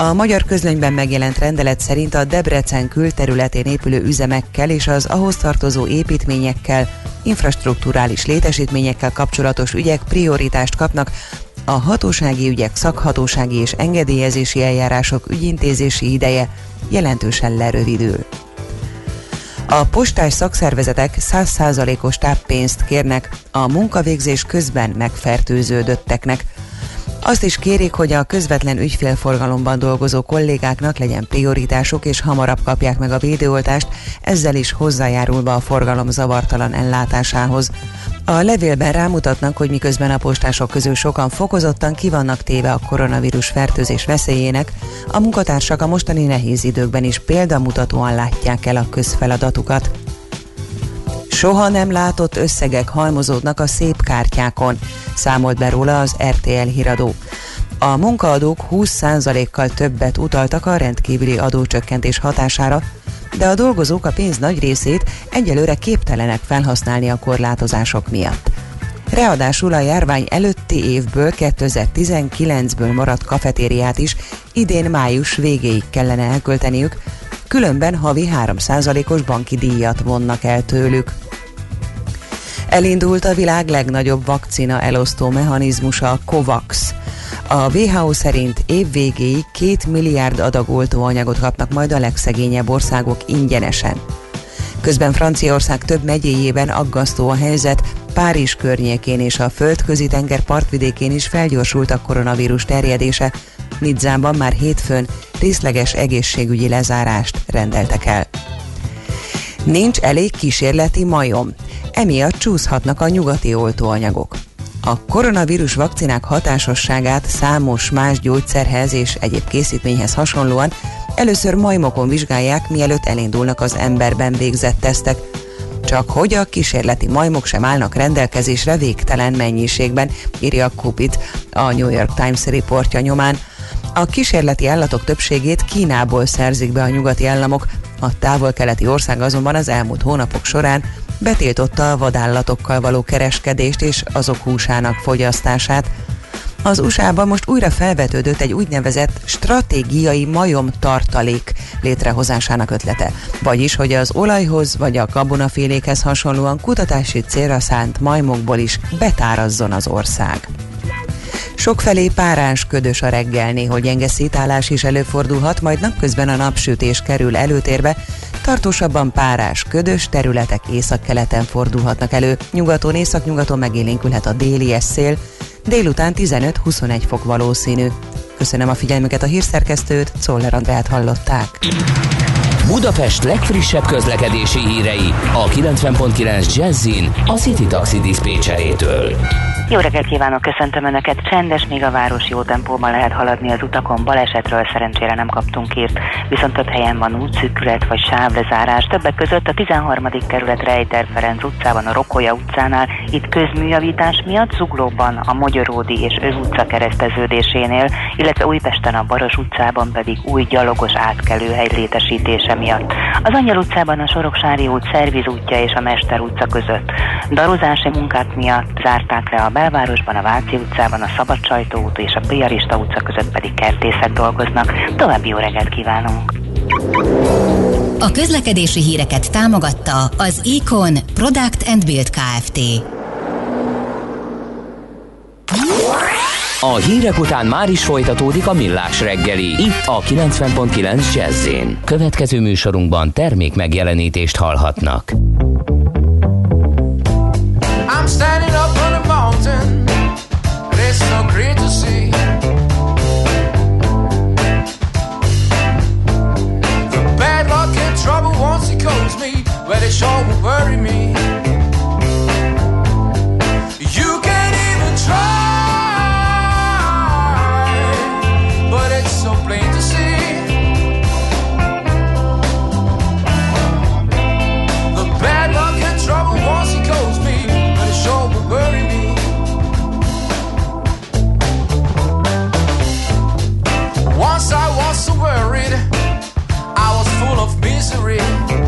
A magyar közlönyben megjelent rendelet szerint a Debrecen külterületén épülő üzemekkel és az ahhoz tartozó építményekkel, infrastruktúrális létesítményekkel kapcsolatos ügyek prioritást kapnak, a hatósági ügyek szakhatósági és engedélyezési eljárások ügyintézési ideje jelentősen lerövidül. A postás szakszervezetek 100%-os táppénzt kérnek a munkavégzés közben megfertőződötteknek. Azt is kérik, hogy a közvetlen ügyfélforgalomban dolgozó kollégáknak legyen prioritásuk és hamarabb kapják meg a védőoltást, ezzel is hozzájárulva a forgalom zavartalan ellátásához. A levélben rámutatnak, hogy miközben a postások közül sokan fokozottan kivannak téve a koronavírus fertőzés veszélyének, a munkatársak a mostani nehéz időkben is példamutatóan látják el a közfeladatukat. Soha nem látott összegek halmozódnak a szép kártyákon, számolt be róla az RTL híradó. A munkaadók 20%-kal többet utaltak a rendkívüli adócsökkentés hatására, de a dolgozók a pénz nagy részét egyelőre képtelenek felhasználni a korlátozások miatt. Ráadásul a járvány előtti évből 2019-ből maradt kafetériát is idén május végéig kellene elkölteniük, különben havi 3%-os banki díjat vonnak el tőlük. Elindult a világ legnagyobb vakcina elosztó mechanizmusa, a COVAX. A WHO szerint év végéig két milliárd adag oltóanyagot kapnak majd a legszegényebb országok ingyenesen. Közben Franciaország több megyéjében aggasztó a helyzet, Párizs környékén és a földközi tenger partvidékén is felgyorsult a koronavírus terjedése. Nidzában már hétfőn részleges egészségügyi lezárást rendeltek el. Nincs elég kísérleti majom, emiatt csúszhatnak a nyugati oltóanyagok. A koronavírus vakcinák hatásosságát számos más gyógyszerhez és egyéb készítményhez hasonlóan először majmokon vizsgálják, mielőtt elindulnak az emberben végzett tesztek. Csak hogy a kísérleti majmok sem állnak rendelkezésre végtelen mennyiségben, írja Kupit a New York Times riportja nyomán. A kísérleti állatok többségét Kínából szerzik be a nyugati államok, a távol-keleti ország azonban az elmúlt hónapok során betiltotta a vadállatokkal való kereskedést és azok húsának fogyasztását. Az USA-ban most újra felvetődött egy úgynevezett stratégiai majom tartalék létrehozásának ötlete. Vagyis, hogy az olajhoz vagy a gabonafélékhez hasonlóan kutatási célra szánt majmokból is betárazzon az ország. Sokfelé párás, ködös a reggel, néhol gyenge szétállás is előfordulhat, majd napközben a napsütés kerül előtérbe, tartósabban párás, ködös területek északkeleten fordulhatnak elő, nyugaton, északnyugaton megélénkülhet a déli szél, délután 15-21 fok valószínű. Köszönöm a figyelmüket a hírszerkesztőt, Czoller Andrát hallották. Budapest legfrissebb közlekedési hírei a 90.9 Jazzin a City Taxi Dispécsejétől. Jó reggelt kívánok, köszöntöm Önöket. Csendes, még a város jó tempóban lehet haladni az utakon. Balesetről szerencsére nem kaptunk írt, viszont több helyen van útszűkület vagy sávlezárás. Többek között a 13. kerület Rejter Ferenc utcában, a Rokolya utcánál, itt közműjavítás miatt zuglóban a Magyaródi és Öv utca kereszteződésénél, illetve Újpesten a Baros utcában pedig új gyalogos átkelőhely létesítése miatt. Az Angyal utcában a Soroksári út Szerviz útja és a Mester utca között. Darozási munkák miatt zárták le a belvárosban, a Váci utcában, a Szabadsajtó út és a Piarista utca között pedig kertészek dolgoznak. További jó reggelt kívánunk! A közlekedési híreket támogatta az Econ Product and Build Kft. A hírek után már is folytatódik a millás reggeli, itt a 90.9 jazz Következő műsorunkban termék megjelenítést hallhatnak. I'm standing up on a mountain, it's so great to see. The bad luck and trouble once it calls me, but it sure will worry me. misery.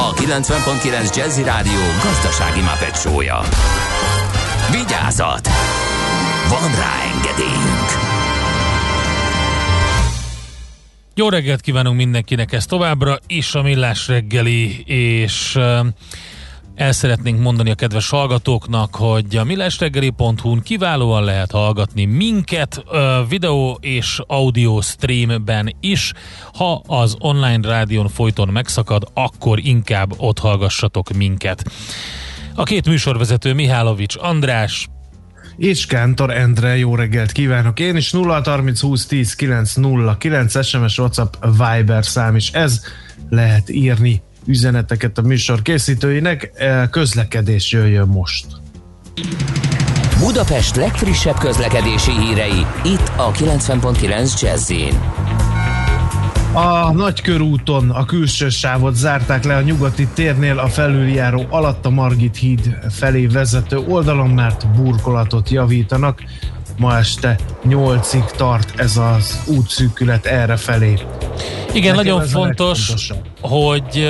a 90.9 Jazzy Rádió gazdasági mapetsója. Vigyázat! Van rá engedélyünk! Jó reggelt kívánunk mindenkinek ez továbbra is a Millás reggeli, és el szeretnénk mondani a kedves hallgatóknak, hogy a millásreggeli.hu-n kiválóan lehet hallgatni minket videó és audio streamben is. Ha az online rádión folyton megszakad, akkor inkább ott hallgassatok minket. A két műsorvezető Mihálovics András, és Kántor Endre, jó reggelt kívánok! Én is 0 30 20 10 9 0 9 SMS, WhatsApp, Viber szám is ez lehet írni üzeneteket a műsor készítőinek. E, közlekedés jöjjön most. Budapest legfrissebb közlekedési hírei itt a 90.9 jazz a Nagykörúton a külső sávot zárták le a nyugati térnél a felüljáró alatt a Margit híd felé vezető oldalon, mert burkolatot javítanak. Ma este 8-ig tart ez az útszűkület erre felé. Igen, Nekem nagyon fontos, hogy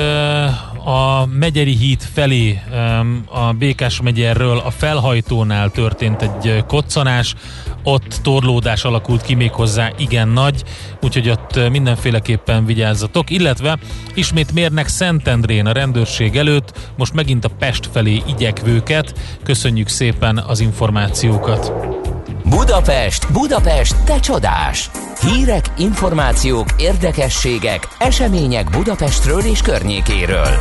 a Megyeri híd felé a Békás megyerről a felhajtónál történt egy koccanás, ott torlódás alakult ki még hozzá igen nagy, úgyhogy ott mindenféleképpen vigyázzatok, illetve ismét mérnek Szentendrén a rendőrség előtt, most megint a Pest felé igyekvőket. Köszönjük szépen az információkat! Budapest, Budapest, te csodás! Hírek, információk, érdekességek, események Budapestről és környékéről.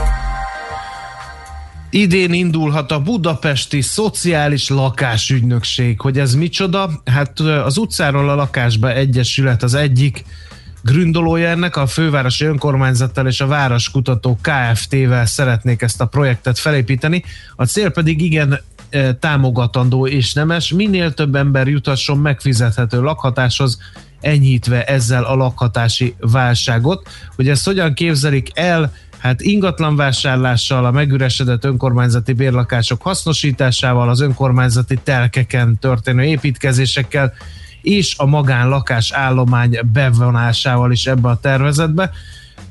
Idén indulhat a Budapesti Szociális Lakásügynökség. Hogy ez micsoda? Hát az utcáról a lakásba egyesület az egyik gründolója ennek, a fővárosi önkormányzattal és a Városkutató Kft-vel szeretnék ezt a projektet felépíteni. A cél pedig igen támogatandó és nemes, minél több ember jutasson megfizethető lakhatáshoz, enyhítve ezzel a lakhatási válságot. Hogy ezt hogyan képzelik el, hát ingatlanvásárlással, a megüresedett önkormányzati bérlakások hasznosításával, az önkormányzati telkeken történő építkezésekkel, és a magánlakás állomány bevonásával is ebbe a tervezetbe.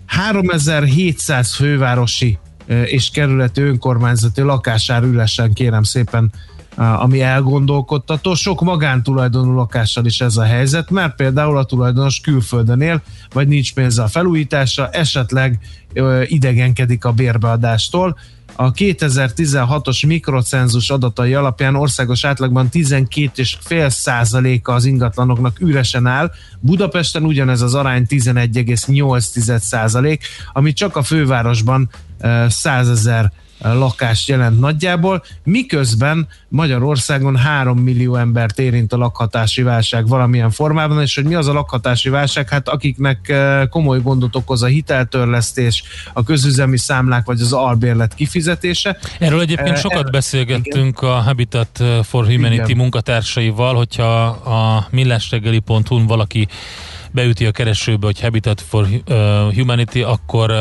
3700 fővárosi és kerületi önkormányzati lakásár ülesen kérem szépen ami elgondolkodtató. Sok magántulajdonú lakással is ez a helyzet, mert például a tulajdonos külföldön él, vagy nincs pénze a felújításra, esetleg idegenkedik a bérbeadástól. A 2016-os mikrocenzus adatai alapján országos átlagban 12,5 százaléka az ingatlanoknak üresen áll, Budapesten ugyanez az arány 11,8 százalék, ami csak a fővárosban 100 ezer lakást jelent nagyjából, miközben Magyarországon 3 millió embert érint a lakhatási válság valamilyen formában, és hogy mi az a lakhatási válság? Hát akiknek komoly gondot okoz a hiteltörlesztés, a közüzemi számlák vagy az albérlet kifizetése. Erről egyébként sokat beszélgettünk igen. a Habitat for Humanity igen. munkatársaival, hogyha a millásregeli.hu-n valaki beüti a keresőbe, hogy Habitat for Humanity, akkor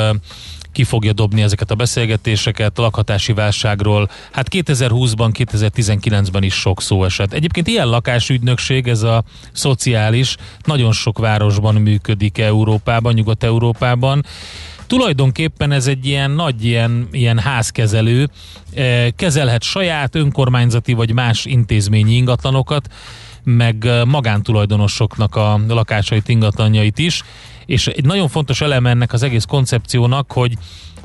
ki fogja dobni ezeket a beszélgetéseket a lakhatási válságról. Hát 2020-ban, 2019-ben is sok szó esett. Egyébként ilyen lakásügynökség, ez a szociális, nagyon sok városban működik Európában, Nyugat-Európában. Tulajdonképpen ez egy ilyen nagy ilyen, ilyen házkezelő, eh, kezelhet saját önkormányzati vagy más intézményi ingatlanokat, meg magántulajdonosoknak a lakásait, ingatlanjait is, és egy nagyon fontos eleme ennek az egész koncepciónak, hogy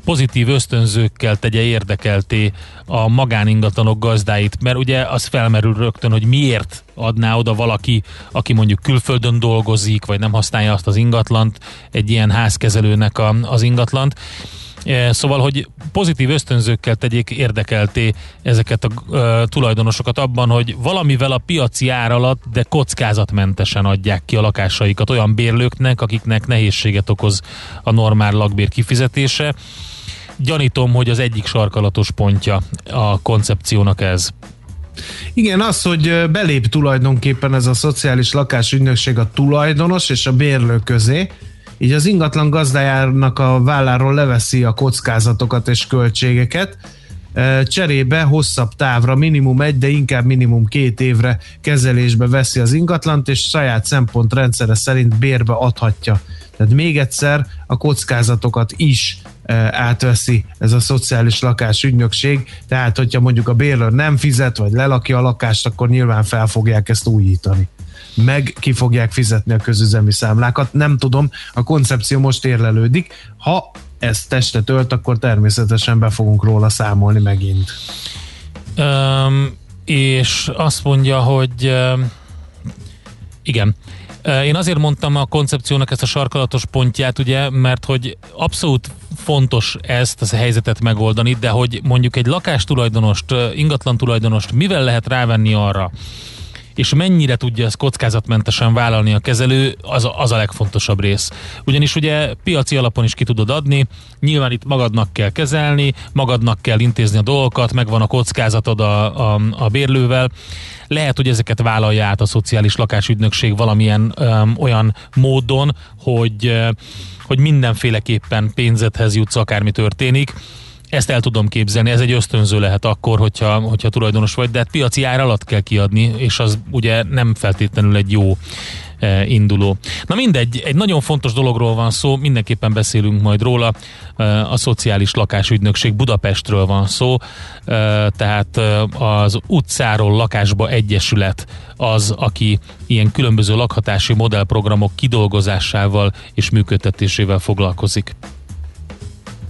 pozitív ösztönzőkkel tegye érdekelté a magáningatlanok gazdáit, mert ugye az felmerül rögtön, hogy miért adná oda valaki, aki mondjuk külföldön dolgozik, vagy nem használja azt az ingatlant, egy ilyen házkezelőnek a, az ingatlant. E, szóval, hogy pozitív ösztönzőkkel tegyék érdekelté ezeket a uh, tulajdonosokat abban, hogy valamivel a piaci ár alatt, de kockázatmentesen adják ki a lakásaikat olyan bérlőknek, akiknek nehézséget okoz a normál lakbér kifizetése. gyanítom, hogy az egyik sarkalatos pontja a koncepciónak ez. Igen, az, hogy belép tulajdonképpen ez a szociális lakásügynökség a tulajdonos és a bérlő közé, így az ingatlan gazdájának a válláról leveszi a kockázatokat és költségeket, cserébe hosszabb távra, minimum egy, de inkább minimum két évre kezelésbe veszi az ingatlant, és saját szempontrendszere szerint bérbe adhatja. Tehát még egyszer a kockázatokat is átveszi ez a szociális lakásügynökség, tehát hogyha mondjuk a bérlő nem fizet, vagy lelakja a lakást, akkor nyilván fel fogják ezt újítani meg ki fogják fizetni a közüzemi számlákat. Nem tudom, a koncepció most érlelődik. Ha ez testet ölt, akkor természetesen be fogunk róla számolni megint. Um, és azt mondja, hogy um, igen, én azért mondtam a koncepciónak ezt a sarkalatos pontját, ugye, mert hogy abszolút fontos ezt a helyzetet megoldani, de hogy mondjuk egy lakástulajdonost, ingatlan tulajdonost mivel lehet rávenni arra, és mennyire tudja ezt kockázatmentesen vállalni a kezelő, az a, az a legfontosabb rész. Ugyanis ugye piaci alapon is ki tudod adni, nyilván itt magadnak kell kezelni, magadnak kell intézni a dolgokat, megvan a kockázatod a, a, a bérlővel, lehet, hogy ezeket vállalja át a szociális lakásügynökség valamilyen öm, olyan módon, hogy, hogy mindenféleképpen pénzethez jutsz, akármi történik ezt el tudom képzelni, ez egy ösztönző lehet akkor, hogyha, hogyha tulajdonos vagy, de hát piaci ár alatt kell kiadni, és az ugye nem feltétlenül egy jó e, induló. Na mindegy, egy nagyon fontos dologról van szó, mindenképpen beszélünk majd róla, e, a Szociális Lakásügynökség Budapestről van szó, e, tehát az utcáról lakásba egyesület az, aki ilyen különböző lakhatási modellprogramok kidolgozásával és működtetésével foglalkozik.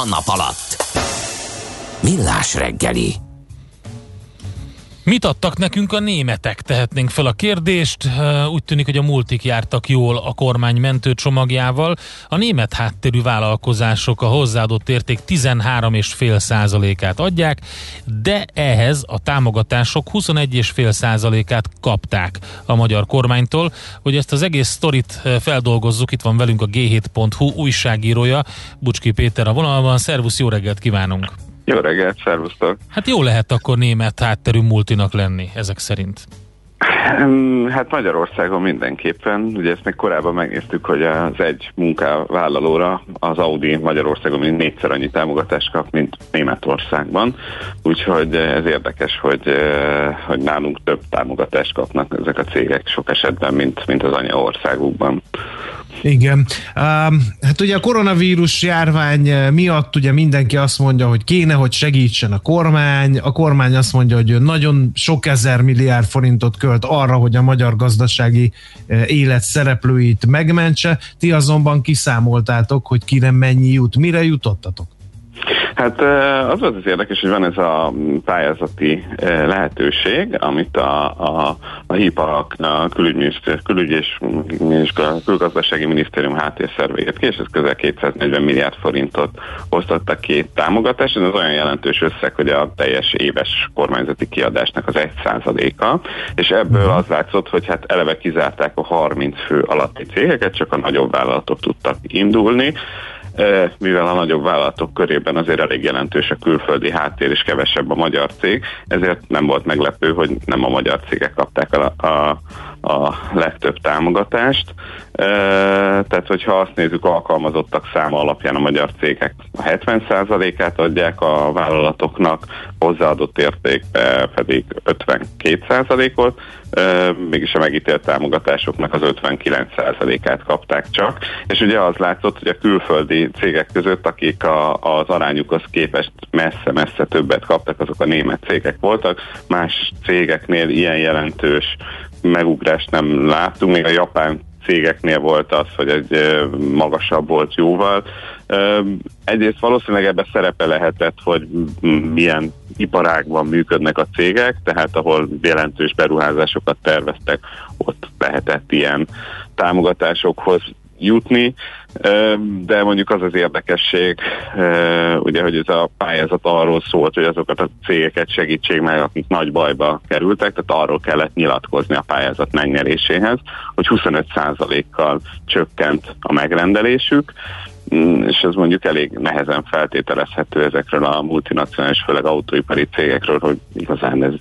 A nap alatt? Millás reggeli. Mit adtak nekünk a németek? Tehetnénk fel a kérdést. Úgy tűnik, hogy a multik jártak jól a kormány mentőcsomagjával. A német hátterű vállalkozások a hozzáadott érték 13,5 százalékát adják, de ehhez a támogatások 21,5 százalékát kapták a magyar kormánytól. Hogy ezt az egész sztorit feldolgozzuk, itt van velünk a g7.hu újságírója, Bucski Péter a vonalban. Szervusz, jó reggelt kívánunk! Jó reggelt, szervusztok! Hát jó lehet akkor német hátterű multinak lenni, ezek szerint. Hát Magyarországon mindenképpen, ugye ezt még korábban megnéztük, hogy az egy munkavállalóra az Audi Magyarországon mind négyszer annyi támogatást kap, mint Németországban, úgyhogy ez érdekes, hogy, hogy nálunk több támogatást kapnak ezek a cégek sok esetben, mint, mint az anyaországukban. Igen. Hát ugye a koronavírus járvány miatt ugye mindenki azt mondja, hogy kéne, hogy segítsen a kormány. A kormány azt mondja, hogy nagyon sok ezer milliárd forintot költ arra, hogy a magyar gazdasági élet szereplőit megmentse. Ti azonban kiszámoltátok, hogy kire mennyi jut. Mire jutottatok? Hát az volt az érdekes, hogy van ez a pályázati lehetőség, amit a, a, a HIPA, a külügy és, és külgazdasági minisztérium háttérszervéget ki, és ez közel 240 milliárd forintot osztottak két támogatást. Ez olyan jelentős összeg, hogy a teljes éves kormányzati kiadásnak az 1%-a, és ebből az látszott, hogy hát eleve kizárták a 30 fő alatti cégeket, csak a nagyobb vállalatok tudtak indulni, mivel a nagyobb vállalatok körében azért elég jelentős a külföldi háttér és kevesebb a magyar cég, ezért nem volt meglepő, hogy nem a magyar cégek kapták a, a, a legtöbb támogatást. Tehát, hogyha azt nézzük, alkalmazottak száma alapján a magyar cégek a 70%-át adják a vállalatoknak, hozzáadott értékbe pedig 52%-ot, mégis a megítélt támogatásoknak az 59%-át kapták csak, és ugye az látszott, hogy a külföldi cégek között, akik a, az arányukhoz képest messze-messze többet kaptak, azok a német cégek voltak, más cégeknél ilyen jelentős megugrást nem láttunk, még a japán cégeknél volt az, hogy egy magasabb volt jóval. Egyrészt valószínűleg ebbe szerepe lehetett, hogy milyen iparágban működnek a cégek, tehát ahol jelentős beruházásokat terveztek, ott lehetett ilyen támogatásokhoz jutni, de mondjuk az az érdekesség, ugye, hogy ez a pályázat arról szólt, hogy azokat a cégeket segítség meg, akik nagy bajba kerültek, tehát arról kellett nyilatkozni a pályázat megnyeréséhez, hogy 25%-kal csökkent a megrendelésük, és ez mondjuk elég nehezen feltételezhető ezekről a multinacionális, főleg autóipari cégekről, hogy igazán ez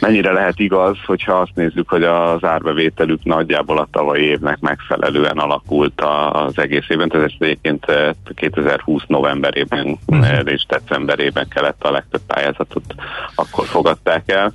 mennyire lehet igaz, hogyha azt nézzük, hogy az árbevételük nagyjából a tavalyi évnek megfelelően alakult az egész évben, ez egyébként 2020 eh, novemberében uh-huh. és decemberében kellett a legtöbb pályázatot, akkor fogadták el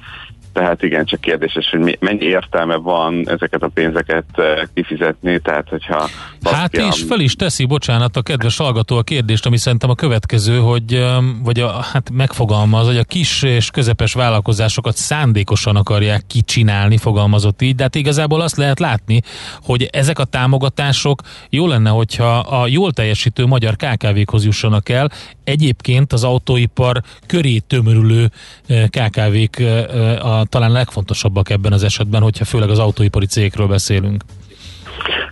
tehát igen, csak kérdéses, hogy mennyi értelme van ezeket a pénzeket eh, kifizetni, tehát hogyha... Hát és fel is teszi, bocsánat, a kedves hallgató a kérdést, ami szerintem a következő, hogy vagy a, hát megfogalmaz, hogy a kis és közepes vállalkozásokat szándékosan akarják kicsinálni, fogalmazott így, de hát igazából azt lehet látni, hogy ezek a támogatások jó lenne, hogyha a jól teljesítő magyar KKV-khoz jussanak el, egyébként az autóipar köré tömörülő eh, KKV-k eh, a talán legfontosabbak ebben az esetben, hogyha főleg az autóipari cégekről beszélünk.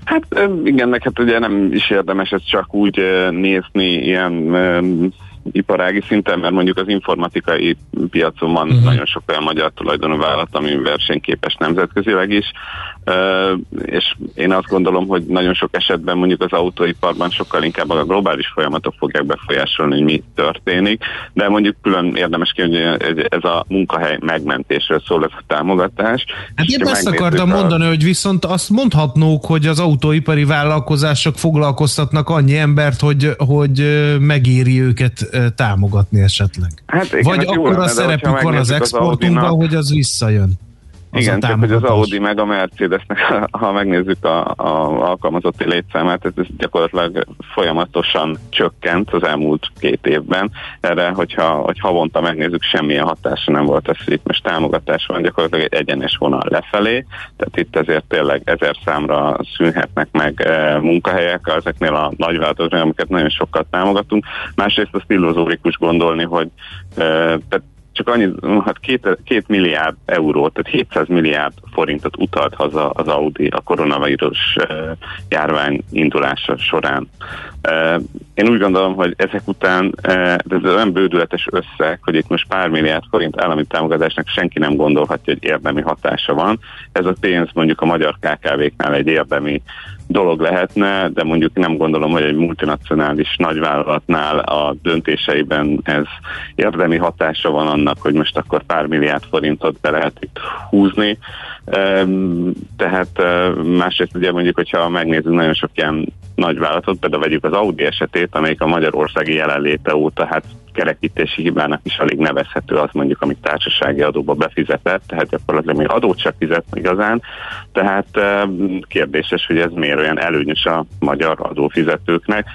Hát igen, meg hát ugye nem is érdemes ezt csak úgy nézni ilyen iparági szinten, mert mondjuk az informatikai piacon van uh-huh. nagyon sok olyan magyar tulajdonú vállalat, ami versenyképes nemzetközileg is, és én azt gondolom, hogy nagyon sok esetben mondjuk az autóiparban sokkal inkább a globális folyamatok fogják befolyásolni, hogy mi történik, de mondjuk külön érdemes ki, hogy ez a munkahely megmentésről szól ez a támogatás. Hát én ezt akartam a... mondani, hogy viszont azt mondhatnók, hogy az autóipari vállalkozások foglalkoztatnak annyi embert, hogy, hogy megéri őket támogatni esetleg. Hát igen, Vagy akkor a szerepük van az exportunkban, az hogy az visszajön. Igen, a csak hogy az. Audi meg a Mercedesnek, ha megnézzük a, a alkalmazotti létszámát, ez gyakorlatilag folyamatosan csökkent az elmúlt két évben. Erre, hogyha hogy havonta megnézzük, semmilyen hatása nem volt ez, itt most támogatás van, gyakorlatilag egy egyenes vonal lefelé, tehát itt ezért tényleg ezer számra szűnhetnek meg e, munkahelyek ezeknél a nagyvállalatoknál, amiket nagyon sokat támogatunk. Másrészt azt illuzórikus gondolni, hogy e, tehát csak annyi, hát két, két milliárd euró, tehát 700 milliárd forintot utalt haza az Audi a koronavírus járvány indulása során. Én úgy gondolom, hogy ezek után eh, ez olyan bődületes összeg, hogy itt most pár milliárd forint állami támogatásnak senki nem gondolhatja, hogy érdemi hatása van. Ez a pénz mondjuk a magyar KKV-knál egy érdemi dolog lehetne, de mondjuk nem gondolom, hogy egy multinacionális nagyvállalatnál a döntéseiben ez érdemi hatása van annak, hogy most akkor pár milliárd forintot be lehet itt húzni. Tehát eh, másrészt ugye mondjuk, hogyha megnézzük nagyon sok ilyen nagyvállalatot, például vegyük az Audi esetét, amelyik a magyarországi jelenléte óta hát kerekítési hibának is alig nevezhető az mondjuk, amit társasági adóba befizetett, tehát gyakorlatilag még adót csak fizet igazán, tehát eh, kérdéses, hogy ez miért olyan előnyös a magyar adófizetőknek,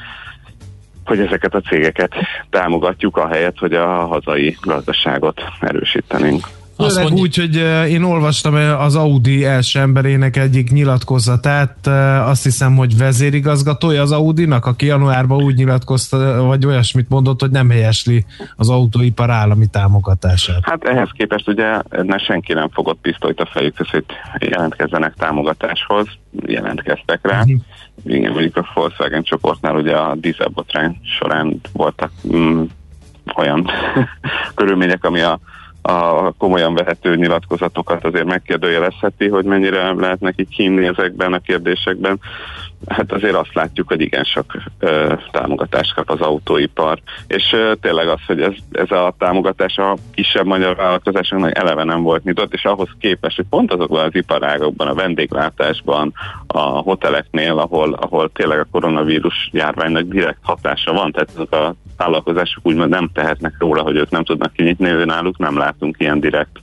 hogy ezeket a cégeket támogatjuk, ahelyett, hogy a hazai gazdaságot erősítenénk. Főleg úgy, hogy eh, én olvastam eh, az Audi első emberének egyik nyilatkozatát, eh, azt hiszem, hogy vezérigazgatója az Audinak, aki januárban úgy nyilatkozta, vagy olyasmit mondott, hogy nem helyesli az autóipar állami támogatását. Hát ehhez képest ugye ne senki nem fogott pisztolyt a fejükhez, hogy jelentkezzenek támogatáshoz, jelentkeztek rá. Igen, mondjuk a Volkswagen csoportnál ugye a dízelbotrány során voltak mm, olyan körülmények, ami a a komolyan vehető nyilatkozatokat azért megkérdőjelezheti, hogy mennyire lehet neki kínni ezekben a kérdésekben. Hát azért azt látjuk, hogy igen sok ö, támogatást kap az autóipar, és ö, tényleg az, hogy ez, ez a támogatás a kisebb magyar vállalkozásoknak eleve nem volt nyitott, és ahhoz képest, hogy pont azokban az iparágokban, a vendéglátásban, a hoteleknél, ahol, ahol tényleg a koronavírus járványnak direkt hatása van, tehát azok a vállalkozások úgymond nem tehetnek róla, hogy ők nem tudnak kinyitni, ő náluk nem látunk ilyen direkt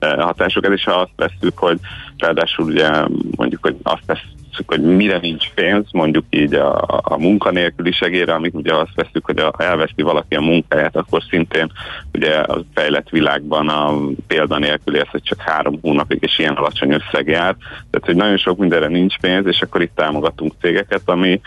hatásokat, és ha azt veszük, hogy ráadásul ugye mondjuk, hogy azt veszük, hogy mire nincs pénz, mondjuk így a, a munkanélküli segélyre, amit ugye azt veszük, hogy a, elveszti valaki a munkáját, akkor szintén ugye a fejlett világban a példa nélküli ez, hogy csak három hónapig és ilyen alacsony összeg jár. Tehát, hogy nagyon sok mindenre nincs pénz, és akkor itt támogatunk cégeket, ami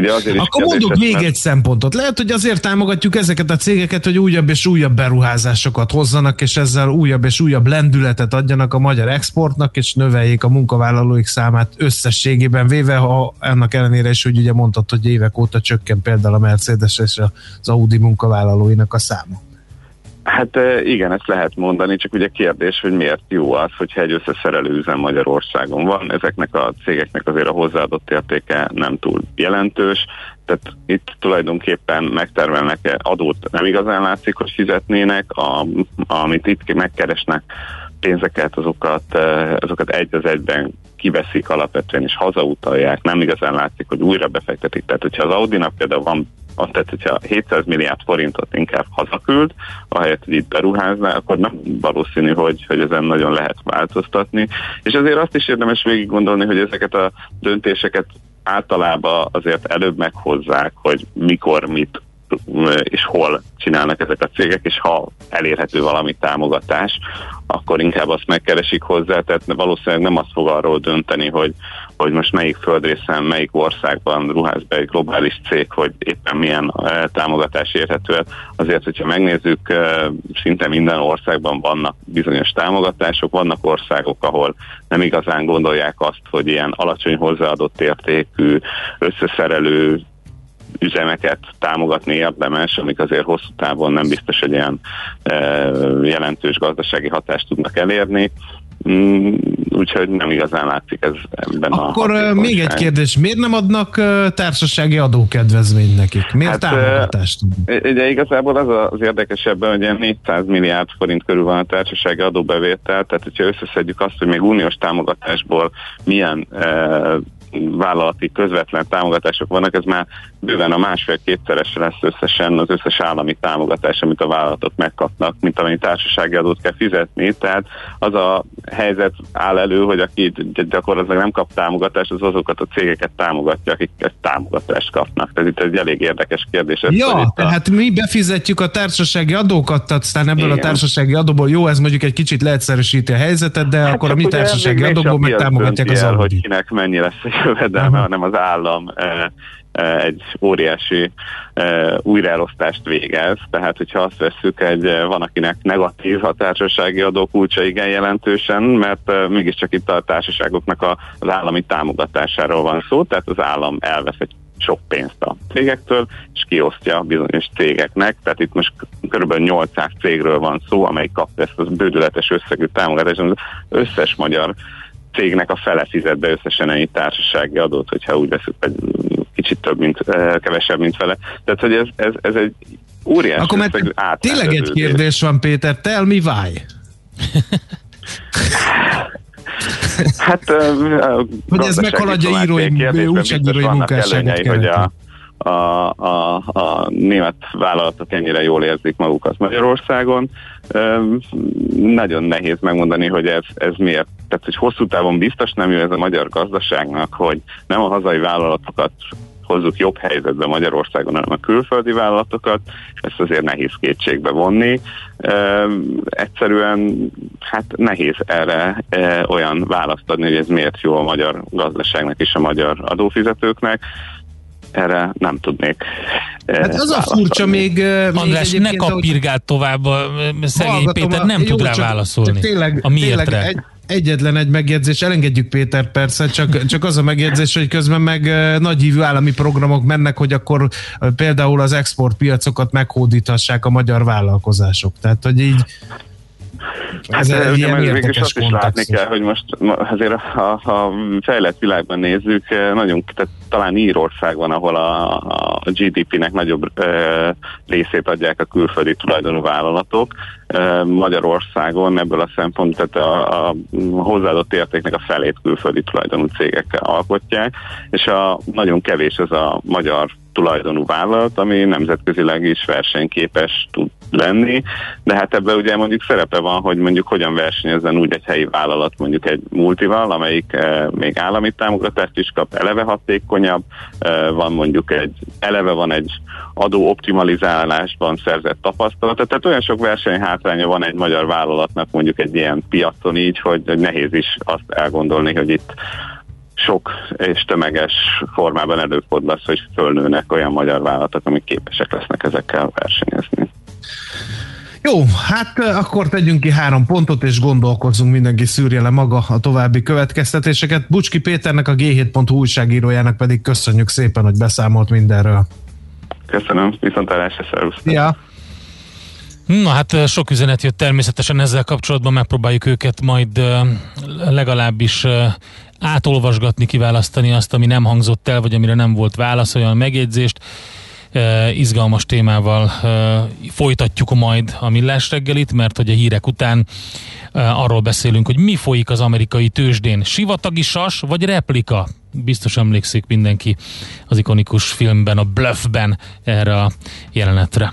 ugye azért is Akkor kérdéses, még egy szempontot. Lehet, hogy azért támogatjuk ezeket a cégeket, hogy újabb és újabb beruházásokat hozzanak, és ezzel újabb és újabb lendületet adjanak a magyar exportnak, és növeljék a munkavállalóik számát összességében véve, ha ennek ellenére is, hogy ugye mondtad, hogy évek óta csökken például a Mercedes és az Audi munkavállalóinak a száma. Hát igen, ezt lehet mondani, csak ugye kérdés, hogy miért jó az, hogyha egy összeszerelő üzem Magyarországon van. Ezeknek a cégeknek azért a hozzáadott értéke nem túl jelentős, tehát itt tulajdonképpen megtermelnek adót, nem igazán látszik, hogy fizetnének, a, amit itt megkeresnek pénzeket, azokat, azokat egy az egyben kiveszik alapvetően és hazautalják, nem igazán látszik, hogy újra befektetik. Tehát, hogyha az Audi-nak például van azt tehát, hogyha 700 milliárd forintot inkább hazaküld, ahelyett, hogy itt beruházná, akkor nem valószínű, hogy, hogy ezen nagyon lehet változtatni. És azért azt is érdemes végig gondolni, hogy ezeket a döntéseket általában azért előbb meghozzák, hogy mikor, mit és hol csinálnak ezek a cégek, és ha elérhető valami támogatás, akkor inkább azt megkeresik hozzá, tehát valószínűleg nem azt fog arról dönteni, hogy, hogy most melyik földrészen, melyik országban ruház be egy globális cég, hogy éppen milyen támogatás érhető el. Azért, hogyha megnézzük, szinte minden országban vannak bizonyos támogatások, vannak országok, ahol nem igazán gondolják azt, hogy ilyen alacsony hozzáadott értékű, összeszerelő üzemeket támogatni érdemes, amik azért hosszú távon nem biztos, hogy ilyen e, jelentős gazdasági hatást tudnak elérni. Mm, úgyhogy nem igazán látszik ez ebben Akkor a ö, még egy kérdés, miért nem adnak ö, társasági adókedvezményt nekik? Miért Hát, támogatást? Ugye igazából az az érdekesebben, hogy ilyen 400 milliárd forint körül van a társasági adóbevétel, tehát hogyha összeszedjük azt, hogy még uniós támogatásból milyen e, vállalati közvetlen támogatások vannak, ez már bőven a másfél-kétszerese lesz összesen az összes állami támogatás, amit a vállalatok megkapnak, mint amennyi társasági adót kell fizetni. Tehát az a helyzet áll elő, hogy aki gyakorlatilag nem kap támogatást, az azokat a cégeket támogatja, akik ezt támogatást kapnak. Tehát itt egy elég érdekes kérdés. Ez Ja, a... tehát mi befizetjük a társasági adókat, aztán ebből Igen. a társasági adóból, jó, ez mondjuk egy kicsit leegyszerűsíti a helyzetet, de Hát akkor a mi társasági adóból a meg támogatják az el, hogy kinek mennyi lesz a jövedelme, hanem az állam egy óriási újraelosztást végez. Tehát, hogyha azt vesszük, egy, van akinek negatív a társasági adó kulcsa igen jelentősen, mert mégiscsak itt a társaságoknak a, az állami támogatásáról van szó, tehát az állam elvesz egy sok pénzt a cégektől, és kiosztja bizonyos cégeknek, tehát itt most kb. 800 cégről van szó, amely kapta ezt az bődületes összegű támogatást, az összes magyar cégnek a fele fizet be összesen ennyi társasági adót, hogyha úgy veszük, egy kicsit több, mint kevesebb, mint fele. Tehát, hogy ez, ez, ez egy óriási Akkor mert tényleg egy kérdés van, Péter, tell me why? Hát, Hogy ez meghaladja írói- újságírói munkásságot hogy a, a, a, a német vállalatok ennyire jól érzik magukat Magyarországon. Nagyon nehéz megmondani, hogy ez, ez miért. Tehát, hogy hosszú távon biztos nem jó ez a magyar gazdaságnak, hogy nem a hazai vállalatokat hozzuk jobb helyzetbe Magyarországon, hanem a külföldi vállalatokat, ezt azért nehéz kétségbe vonni. Öm, egyszerűen hát nehéz erre e, olyan választ adni, hogy ez miért jó a magyar gazdaságnak és a magyar adófizetőknek. Erre nem tudnék. Hát az a furcsa még... eh, még András, ne kapirgált tovább, a szegény Péter a- nem jó, tud rá csak- válaszolni. Csak tényleg, a miértre. tényleg egy, egyetlen egy megjegyzés, elengedjük Péter persze, csak, csak az a megjegyzés, hogy közben meg eh, nagyhívű állami programok mennek, hogy akkor például az exportpiacokat meghódíthassák a magyar vállalkozások. Tehát, hogy így ez Hát, ugye meg végül azt is látni kell, hogy most azért ha a fejlett világban nézzük, eh, nagyon, tehát talán Írország van, ahol a, a GDP-nek nagyobb e, részét adják a külföldi tulajdonú vállalatok. Magyarországon ebből a szempont, tehát a, a hozzáadott értéknek a felét külföldi tulajdonú cégekkel alkotják, és a, nagyon kevés az a magyar tulajdonú vállalat, ami nemzetközileg is versenyképes tud lenni, de hát ebben ugye mondjuk szerepe van, hogy mondjuk hogyan versenyezzen úgy egy helyi vállalat mondjuk egy multival, amelyik még állami támogatást is kap, eleve hatékonyabb, van mondjuk egy, eleve van egy adó optimalizálásban szerzett tapasztalat, tehát olyan sok versenyhátránya van egy magyar vállalatnak mondjuk egy ilyen piacon így, hogy, hogy nehéz is azt elgondolni, hogy itt sok és tömeges formában előfordul az, hogy fölnőnek olyan magyar vállalatok, amik képesek lesznek ezekkel versenyezni. Jó, hát akkor tegyünk ki három pontot, és gondolkozzunk, mindenki szűrje le maga a további következtetéseket. Bucski Péternek, a G7.hu újságírójának pedig köszönjük szépen, hogy beszámolt mindenről. Köszönöm, viszontlátásra, szervusz! Ja. Na hát ö, sok üzenet jött természetesen ezzel kapcsolatban, megpróbáljuk őket majd ö, legalábbis ö, átolvasgatni, kiválasztani azt, ami nem hangzott el, vagy amire nem volt válasz, olyan megjegyzést. Izgalmas témával folytatjuk majd a millás reggelit, mert hogy a hírek után arról beszélünk, hogy mi folyik az amerikai tőzsdén. Sivatagi sas vagy replika? Biztos emlékszik mindenki az ikonikus filmben, a Bluffben erre a jelenetre.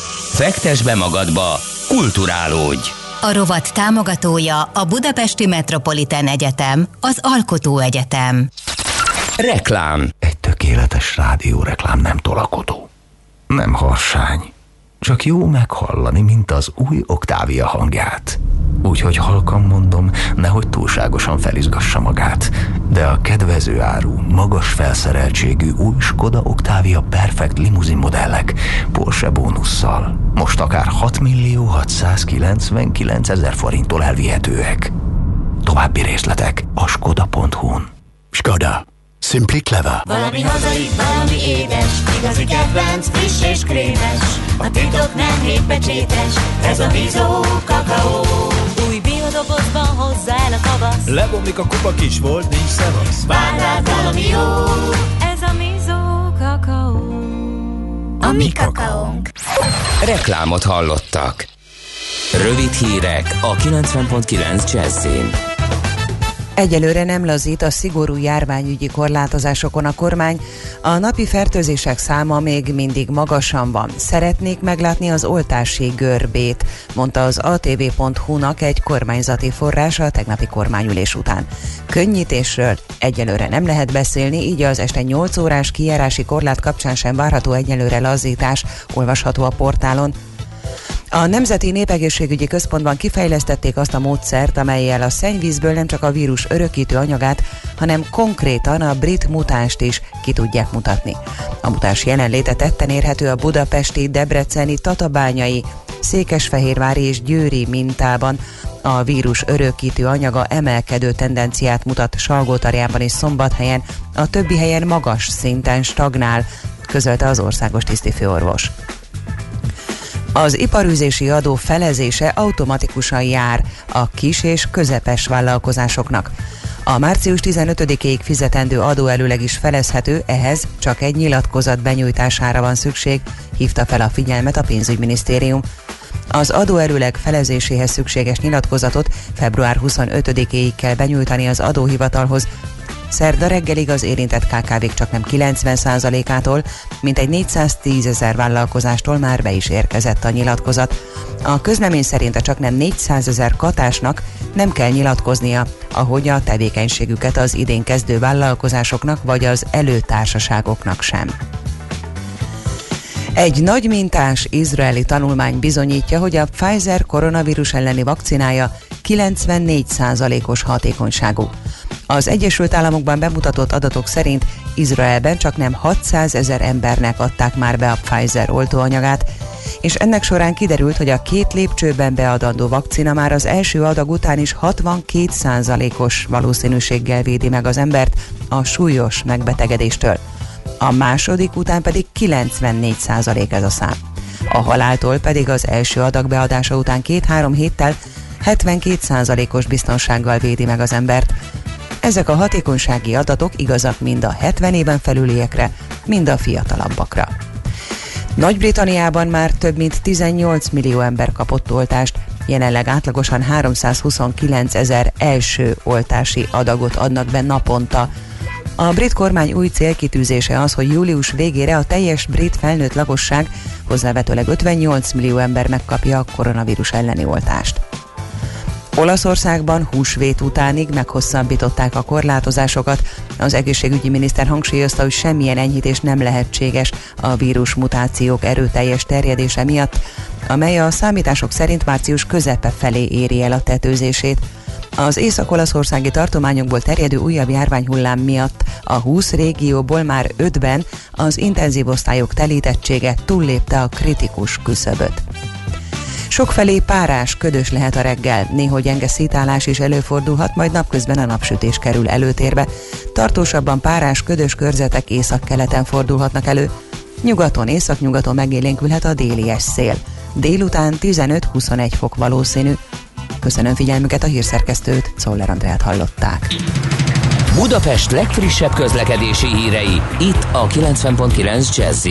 Fektes be magadba, kulturálódj! A rovat támogatója a Budapesti Metropolitán Egyetem, az Alkotó Egyetem. Reklám Egy tökéletes rádióreklám nem tolakodó. Nem harsány. Csak jó meghallani, mint az új Octavia hangját. Úgyhogy halkan mondom, nehogy túlságosan felizgassa magát. De a kedvező áru, magas felszereltségű új Skoda Octavia Perfect limuzin modellek Porsche bónusszal most akár 6 millió 699 ezer forinttól elvihetőek. További részletek a skoda.hu-n. Skoda. Simply Clever. Valami hazai, valami édes, igazi kedvenc, friss és krémes. A titok nem hétpecsétes, ez a Bizó kakaó. Új biodobozban hozza el a kavasz. Lebomlik a kupa kis volt, nincs szevasz. Vár rád valami jó, ez a Bizó kakaó. A mi kakaónk. Reklámot hallottak. Rövid hírek a 90.9 Jazzin. Egyelőre nem lazít a szigorú járványügyi korlátozásokon a kormány, a napi fertőzések száma még mindig magasan van. Szeretnék meglátni az oltási görbét, mondta az atv.hu-nak egy kormányzati forrás a tegnapi kormányülés után. Könnyítésről egyelőre nem lehet beszélni, így az este 8 órás kijárási korlát kapcsán sem várható egyelőre lazítás, olvasható a portálon. A Nemzeti Népegészségügyi Központban kifejlesztették azt a módszert, amelyel a szennyvízből nem csak a vírus örökítő anyagát, hanem konkrétan a brit mutást is ki tudják mutatni. A mutáns jelenléte tetten érhető a budapesti, debreceni, tatabányai, székesfehérvári és győri mintában. A vírus örökítő anyaga emelkedő tendenciát mutat Salgótarjában és Szombathelyen, a többi helyen magas szinten stagnál, közölte az országos tisztifőorvos. Az iparűzési adó felezése automatikusan jár a kis és közepes vállalkozásoknak. A március 15-ig fizetendő adóelőleg is felezhető, ehhez csak egy nyilatkozat benyújtására van szükség, hívta fel a figyelmet a pénzügyminisztérium. Az adóerőleg felezéséhez szükséges nyilatkozatot február 25-éig kell benyújtani az adóhivatalhoz, Szerda reggelig az érintett KKV-k csak nem 90%-ától, mint egy 410 ezer vállalkozástól már be is érkezett a nyilatkozat. A közlemény szerint a csak nem 400 ezer katásnak nem kell nyilatkoznia, ahogy a tevékenységüket az idén kezdő vállalkozásoknak vagy az előtársaságoknak sem. Egy nagy mintás izraeli tanulmány bizonyítja, hogy a Pfizer koronavírus elleni vakcinája 94%-os hatékonyságú. Az Egyesült Államokban bemutatott adatok szerint Izraelben csak nem 600 ezer embernek adták már be a Pfizer oltóanyagát, és ennek során kiderült, hogy a két lépcsőben beadandó vakcina már az első adag után is 62%-os valószínűséggel védi meg az embert a súlyos megbetegedéstől. A második után pedig 94% ez a szám. A haláltól pedig az első adag beadása után két-három héttel 72%-os biztonsággal védi meg az embert. Ezek a hatékonysági adatok igazak mind a 70 éven felüliekre, mind a fiatalabbakra. Nagy-Britanniában már több mint 18 millió ember kapott oltást, jelenleg átlagosan 329 ezer első oltási adagot adnak be naponta. A brit kormány új célkitűzése az, hogy július végére a teljes brit felnőtt lakosság hozzávetőleg 58 millió ember megkapja a koronavírus elleni oltást. Olaszországban húsvét utánig meghosszabbították a korlátozásokat. Az egészségügyi miniszter hangsúlyozta, hogy semmilyen enyhítés nem lehetséges a vírus mutációk erőteljes terjedése miatt, amely a számítások szerint március közepe felé éri el a tetőzését. Az észak-olaszországi tartományokból terjedő újabb járványhullám miatt a 20 régióból már 5-ben az intenzív osztályok telítettsége túllépte a kritikus küszöböt. Sokfelé párás, ködös lehet a reggel, néhogy gyenge szítálás is előfordulhat, majd napközben a napsütés kerül előtérbe. Tartósabban párás, ködös körzetek észak-keleten fordulhatnak elő. Nyugaton, észak-nyugaton megélénkülhet a déli szél. Délután 15-21 fok valószínű. Köszönöm figyelmüket a hírszerkesztőt, Szoller Andrát hallották. Budapest legfrissebb közlekedési hírei, itt a 90.9 jazz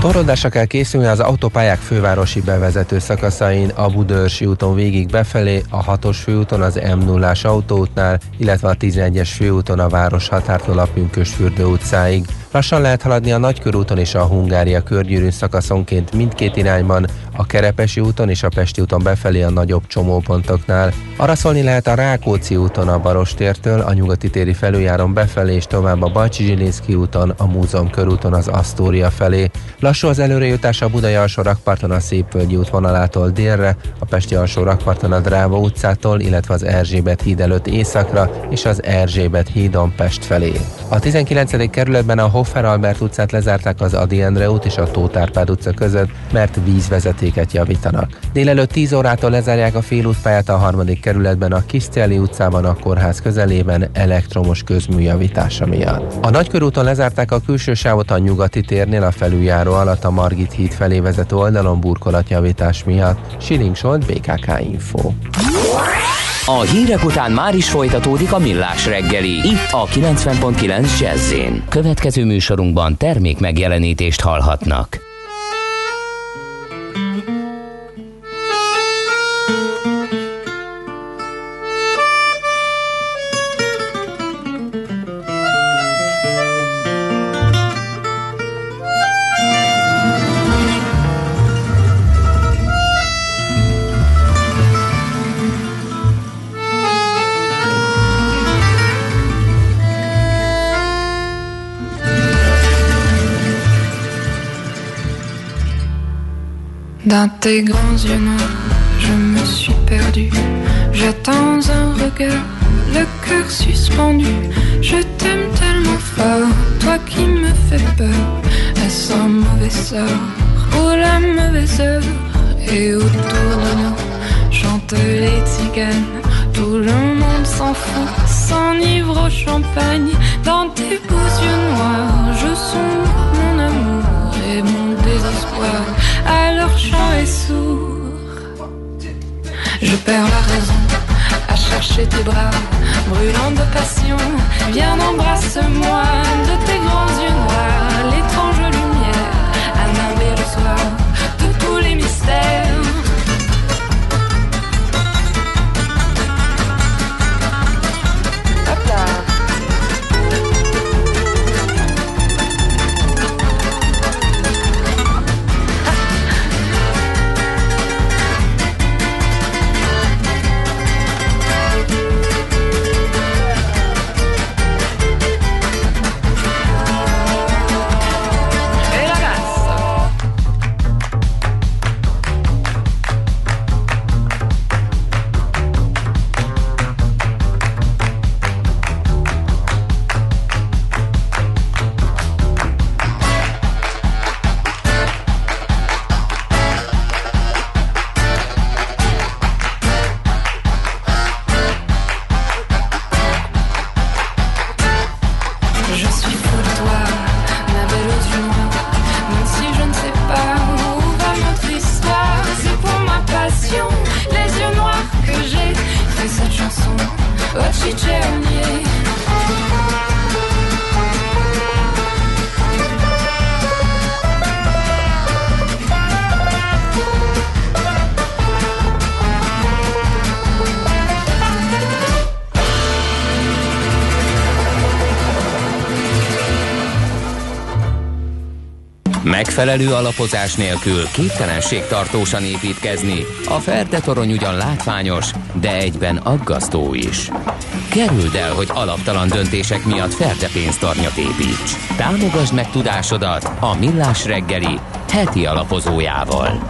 Torlódásra kell készülni az autópályák fővárosi bevezető szakaszain, a Budörsi úton végig befelé, a 6-os főúton az m 0 autóútnál, illetve a 11-es főúton a város határtól a Pünkösfürdő utcáig. Lassan lehet haladni a Nagykörúton és a Hungária körgyűrűn szakaszonként mindkét irányban, a Kerepesi úton és a Pesti úton befelé a nagyobb csomópontoknál. Arra szólni lehet a Rákóczi úton a Barostértől, a nyugati téri felüljáron befelé és tovább a Bajcsi Zsilinszki úton, a Múzeum körúton az Asztória felé. Lassú az előrejutás a Budai alsó rakparton a Szépvölgyi út vonalától délre, a Pesti alsó rakparton a Dráva utcától, illetve az Erzsébet híd előtt északra és az Erzsébet hídon Pest felé. A 19. kerületben a Hoffer Albert utcát lezárták az Adi Endre út és a Tóth Árpád utca között, mert vízvezeték vezetéket javítanak. Délelőtt 10 órától lezárják a félútpályát a harmadik kerületben a Kisztieli utcában a kórház közelében elektromos közműjavítása miatt. A nagykörúton lezárták a külső sávot a nyugati térnél a felüljáró alatt a Margit híd felé vezető oldalon burkolatjavítás miatt. Siling Solt, BKK Info. A hírek után már is folytatódik a millás reggeli. Itt a 90.9 jazz Következő műsorunkban termék megjelenítést hallhatnak. Dans tes grands yeux noirs, je me suis perdu. J'attends un regard, le cœur suspendu. Je t'aime tellement fort, toi qui me fais peur. Est-ce un mauvais sort ou la mauvaise heure? Et autour de nous chantent les tziganes. Tout le monde s'en fout, s'enivre au champagne. Dans tes beaux yeux noirs, je songe mon amour et mon désespoir. Alors chant est sourd. Je perds la raison à chercher tes bras, brûlant de passion. Viens, embrasse-moi de tes grands yeux noirs, l'étrange lumière à nimber le soir Megfelelő alapozás nélkül képtelenség tartósan építkezni. A Ferde torony ugyan látványos, de egyben aggasztó is. Kerüld el, hogy alaptalan döntések miatt Ferde pénztarnyat építs. Támogasd meg tudásodat a Millás reggeli heti alapozójával.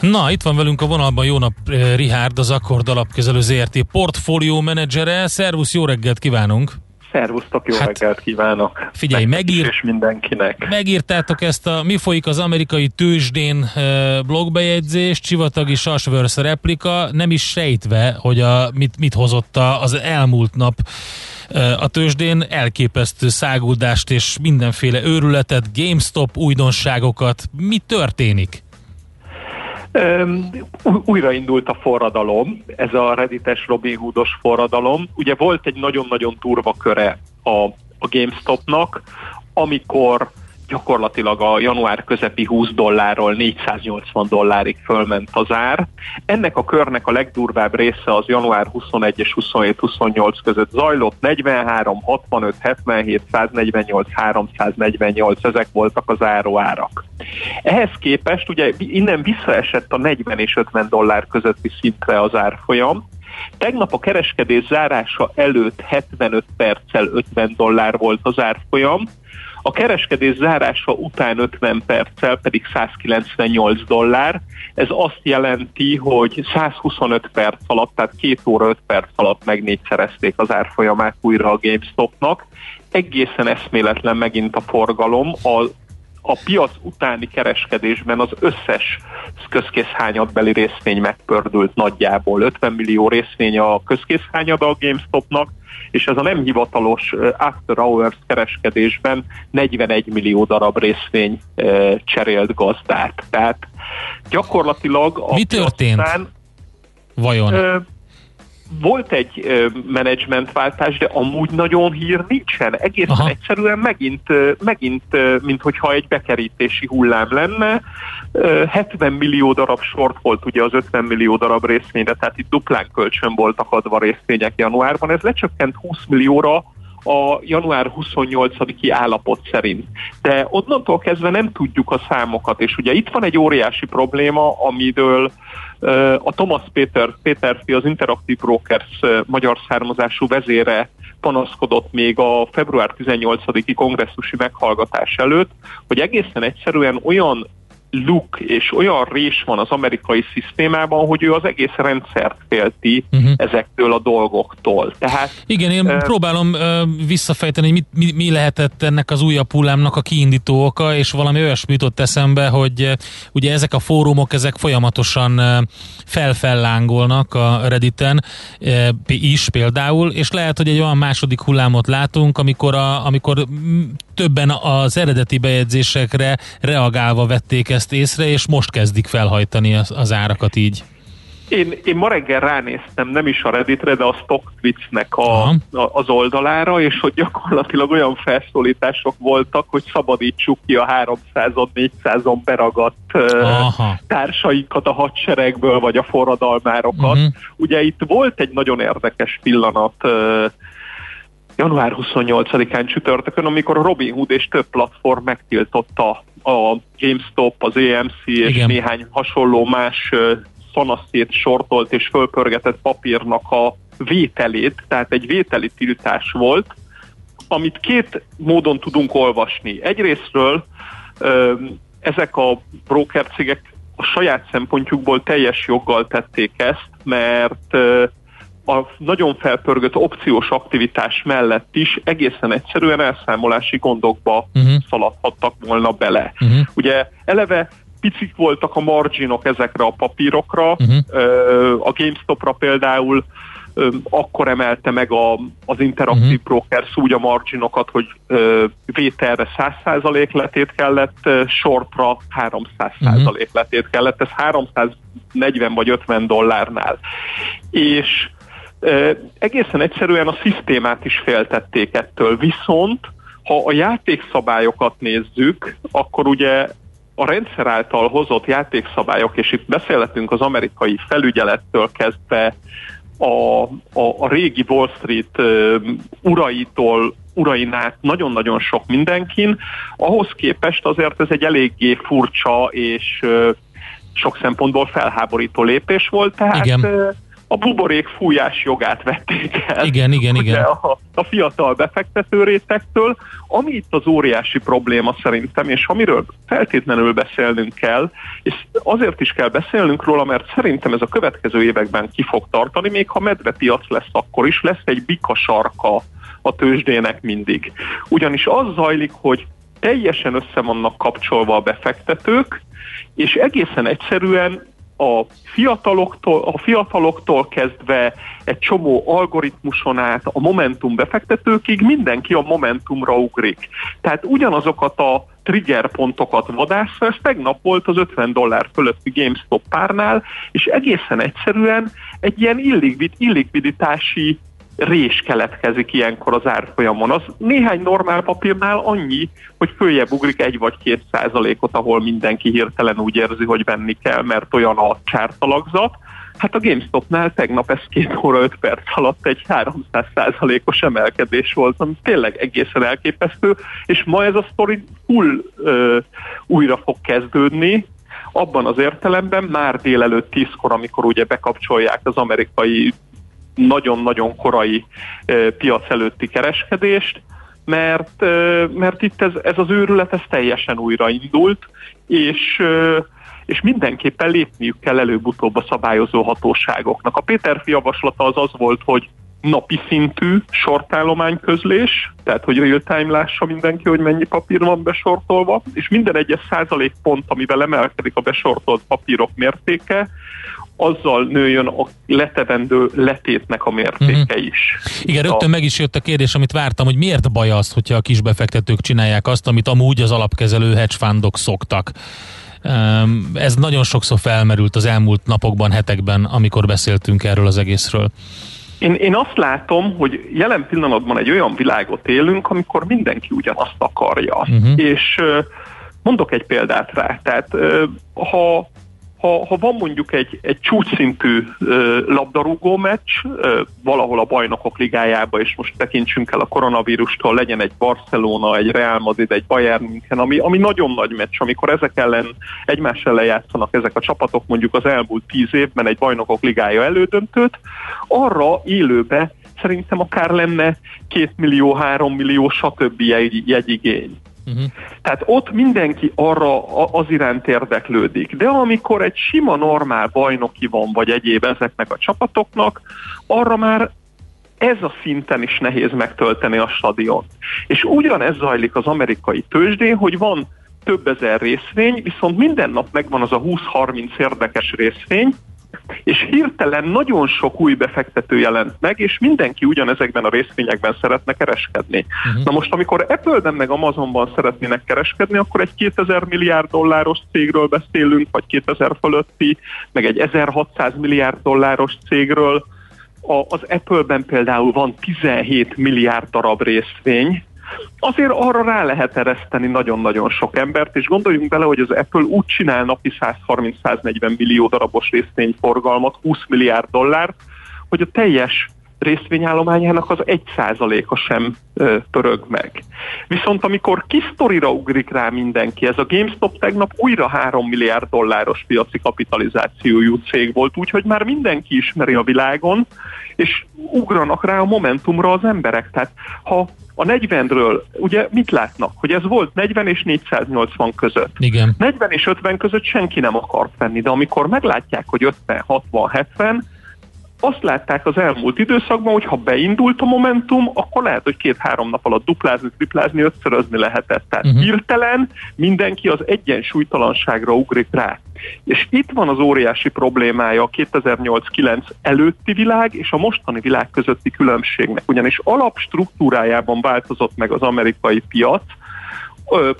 Na, itt van velünk a vonalban jó nap eh, Rihárd, az Akkord alapkezelő ZRT portfólió menedzsere. Szervusz, jó reggelt kívánunk! Szervusztok, jó hát, reggelt kívánok! Figyelj, megír... És mindenkinek. Megírtátok ezt a Mi folyik az amerikai tőzsdén blogbejegyzést, Csivatagi Sasvörsz replika, nem is sejtve, hogy a, mit, mit hozott a- az elmúlt nap a tőzsdén, elképesztő száguldást és mindenféle őrületet, GameStop újdonságokat. Mi történik? Ú- újraindult a forradalom, ez a reddites Robin Hoodos forradalom. Ugye volt egy nagyon-nagyon turva köre a, a GameStopnak, amikor gyakorlatilag a január közepi 20 dollárról 480 dollárig fölment az ár. Ennek a körnek a legdurvább része az január 21 és 27-28 között zajlott, 43, 65, 77, 148, 348, ezek voltak az áróárak. Ehhez képest ugye innen visszaesett a 40 és 50 dollár közötti szintre az árfolyam, Tegnap a kereskedés zárása előtt 75 perccel 50 dollár volt az árfolyam, a kereskedés zárása után 50 perccel pedig 198 dollár. Ez azt jelenti, hogy 125 perc alatt, tehát 2 óra 5 perc alatt megnégyszerezték az árfolyamát újra a GameStopnak. Egészen eszméletlen megint a forgalom. A a piac utáni kereskedésben az összes közkészhányadbeli részvény megpördült nagyjából. 50 millió részvény a közkészhányad a GameStopnak, és ez a nem hivatalos after hours kereskedésben 41 millió darab részvény cserélt gazdát. Tehát gyakorlatilag a Mi történt? Után, Vajon? Volt egy menedzsmentváltás, de amúgy nagyon hír nincsen. Egészen Aha. egyszerűen megint, megint, mint hogyha egy bekerítési hullám lenne. 70 millió darab sort volt ugye az 50 millió darab részvényre, tehát itt duplán kölcsön voltak adva részvények januárban. Ez lecsökkent 20 millióra, a január 28-i állapot szerint. De onnantól kezdve nem tudjuk a számokat, és ugye itt van egy óriási probléma, amiről a Thomas Péter, Péterfi, az Interactive Brokers magyar származású vezére panaszkodott még a február 18-i kongresszusi meghallgatás előtt, hogy egészen egyszerűen olyan luk és olyan rés van az amerikai szisztémában, hogy ő az egész rendszert félti uh-huh. ezektől a dolgoktól. Tehát, Igen, én uh, próbálom uh, visszafejteni, hogy mi, mi, mi lehetett ennek az újabb hullámnak a kiindító oka, és valami olyasmi jutott eszembe, hogy uh, ugye ezek a fórumok, ezek folyamatosan uh, felfellángolnak a Redditen uh, is például, és lehet, hogy egy olyan második hullámot látunk, amikor, a, amikor többen az eredeti bejegyzésekre reagálva vették ezt észre, és most kezdik felhajtani az, az árakat így. Én, én ma reggel ránéztem, nem is a Redditre, de a StockTwits-nek a, a, az oldalára, és hogy gyakorlatilag olyan felszólítások voltak, hogy szabadítsuk ki a 300-on, 400-on beragadt Aha. társainkat a hadseregből, vagy a forradalmárokat. Uh-huh. Ugye itt volt egy nagyon érdekes pillanat január 28-án csütörtökön, amikor a Robin Hood és több platform megtiltotta a GameStop, az EMC és Igen. néhány hasonló más szanaszét sortolt és fölpörgetett papírnak a vételét, tehát egy vételi tiltás volt, amit két módon tudunk olvasni. Egyrésztről ezek a broker cégek a saját szempontjukból teljes joggal tették ezt, mert a nagyon felpörgött opciós aktivitás mellett is egészen egyszerűen elszámolási gondokba uh-huh. szaladhattak volna bele. Uh-huh. Ugye eleve picik voltak a marginok ezekre a papírokra, uh-huh. a GameStopra például akkor emelte meg a, az Interactive uh-huh. Brokers úgy a marginokat, hogy ö, vételre 100% letét kellett, shortra 300% uh-huh. letét kellett, ez 340 vagy 50 dollárnál. És egészen egyszerűen a szisztémát is féltették ettől, viszont ha a játékszabályokat nézzük, akkor ugye a rendszer által hozott játékszabályok, és itt beszélhetünk az amerikai felügyelettől kezdve a, a, a régi Wall Street uh, uraitól urain át nagyon-nagyon sok mindenkin, ahhoz képest azért ez egy eléggé furcsa és uh, sok szempontból felháborító lépés volt, tehát Igen. Uh, a buborék fújás jogát vették el. Igen, igen, igen. A, a fiatal befektető rétektől, ami itt az óriási probléma szerintem, és amiről feltétlenül beszélnünk kell, és azért is kell beszélnünk róla, mert szerintem ez a következő években ki fog tartani, még ha medvepiac lesz, akkor is lesz egy bika sarka a tőzsdének mindig. Ugyanis az zajlik, hogy teljesen össze vannak kapcsolva a befektetők, és egészen egyszerűen a fiataloktól, a fiataloktól kezdve egy csomó algoritmuson át a Momentum befektetőkig mindenki a Momentumra ugrik. Tehát ugyanazokat a trigger pontokat vadászva, ez tegnap volt az 50 dollár fölötti GameStop párnál, és egészen egyszerűen egy ilyen illikvid, illikviditási rés keletkezik ilyenkor az árfolyamon. Az néhány normál papírnál annyi, hogy följebb ugrik egy vagy két százalékot, ahol mindenki hirtelen úgy érzi, hogy venni kell, mert olyan a csártalagzat. Hát a GameStopnál tegnap ez két óra öt perc alatt egy 300 százalékos emelkedés volt, ami tényleg egészen elképesztő, és ma ez a sztori full ö, újra fog kezdődni, abban az értelemben már délelőtt tízkor, amikor ugye bekapcsolják az amerikai nagyon-nagyon korai piac előtti kereskedést, mert, mert itt ez, ez az őrület ez teljesen újraindult, és és mindenképpen lépniük kell előbb-utóbb a szabályozó hatóságoknak. A Péterfi javaslata az az volt, hogy napi szintű sortállomány közlés, tehát hogy real-time lássa mindenki, hogy mennyi papír van besortolva, és minden egyes százalék pont, amivel emelkedik a besortolt papírok mértéke, azzal nőjön a letevendő letétnek a mértéke uh-huh. is. Igen, rögtön a... meg is jött a kérdés, amit vártam, hogy miért baj az, hogyha a kisbefektetők csinálják azt, amit amúgy az alapkezelő hedge fundok szoktak. Ez nagyon sokszor felmerült az elmúlt napokban, hetekben, amikor beszéltünk erről az egészről. Én, én azt látom, hogy jelen pillanatban egy olyan világot élünk, amikor mindenki ugyanazt akarja. Uh-huh. És mondok egy példát rá. Tehát ha ha, ha van mondjuk egy, egy csúcsszintű ö, labdarúgó meccs ö, valahol a bajnokok ligájába, és most tekintsünk el a koronavírustól, legyen egy Barcelona, egy Real Madrid, egy Bayern München, ami, ami nagyon nagy meccs, amikor ezek ellen egymás ellen játszanak ezek a csapatok mondjuk az elmúlt tíz évben egy bajnokok ligája elődöntőt, arra élőbe szerintem akár lenne két millió, három millió, stb. Jegy, jegyigény. Uh-huh. Tehát ott mindenki arra az iránt érdeklődik. De amikor egy sima normál bajnoki van, vagy egyéb ezeknek a csapatoknak, arra már ez a szinten is nehéz megtölteni a stadion. És ugyanez zajlik az amerikai tőzsdén, hogy van több ezer részvény, viszont minden nap megvan az a 20-30 érdekes részvény, és hirtelen nagyon sok új befektető jelent meg, és mindenki ugyanezekben a részvényekben szeretne kereskedni. Uh-huh. Na most, amikor Apple-ben meg Amazonban szeretnének kereskedni, akkor egy 2000 milliárd dolláros cégről beszélünk, vagy 2000 fölötti, meg egy 1600 milliárd dolláros cégről. A, az Apple-ben például van 17 milliárd darab részvény, azért arra rá lehet ereszteni nagyon-nagyon sok embert, és gondoljunk bele, hogy az Apple úgy csinál napi 130-140 millió darabos részvényforgalmat, 20 milliárd dollár, hogy a teljes részvényállományának az egy százaléka sem ö, pörög meg. Viszont amikor kisztorira ugrik rá mindenki, ez a GameStop tegnap újra 3 milliárd dolláros piaci kapitalizációjú cég volt, úgyhogy már mindenki ismeri a világon, és ugranak rá a momentumra az emberek. Tehát ha a 40-ről ugye mit látnak? Hogy ez volt 40 és 480 között. Igen. 40 és 50 között senki nem akart venni, de amikor meglátják, hogy 50, 60, 70, azt látták az elmúlt időszakban, hogy ha beindult a momentum, akkor lehet, hogy két-három nap alatt duplázni, triplázni, ötszörözni lehetett. Tehát uh-huh. hirtelen mindenki az egyensúlytalanságra ugrik rá. És itt van az óriási problémája a 2008-9 előtti világ és a mostani világ közötti különbségnek, ugyanis alapstruktúrájában változott meg az amerikai piac,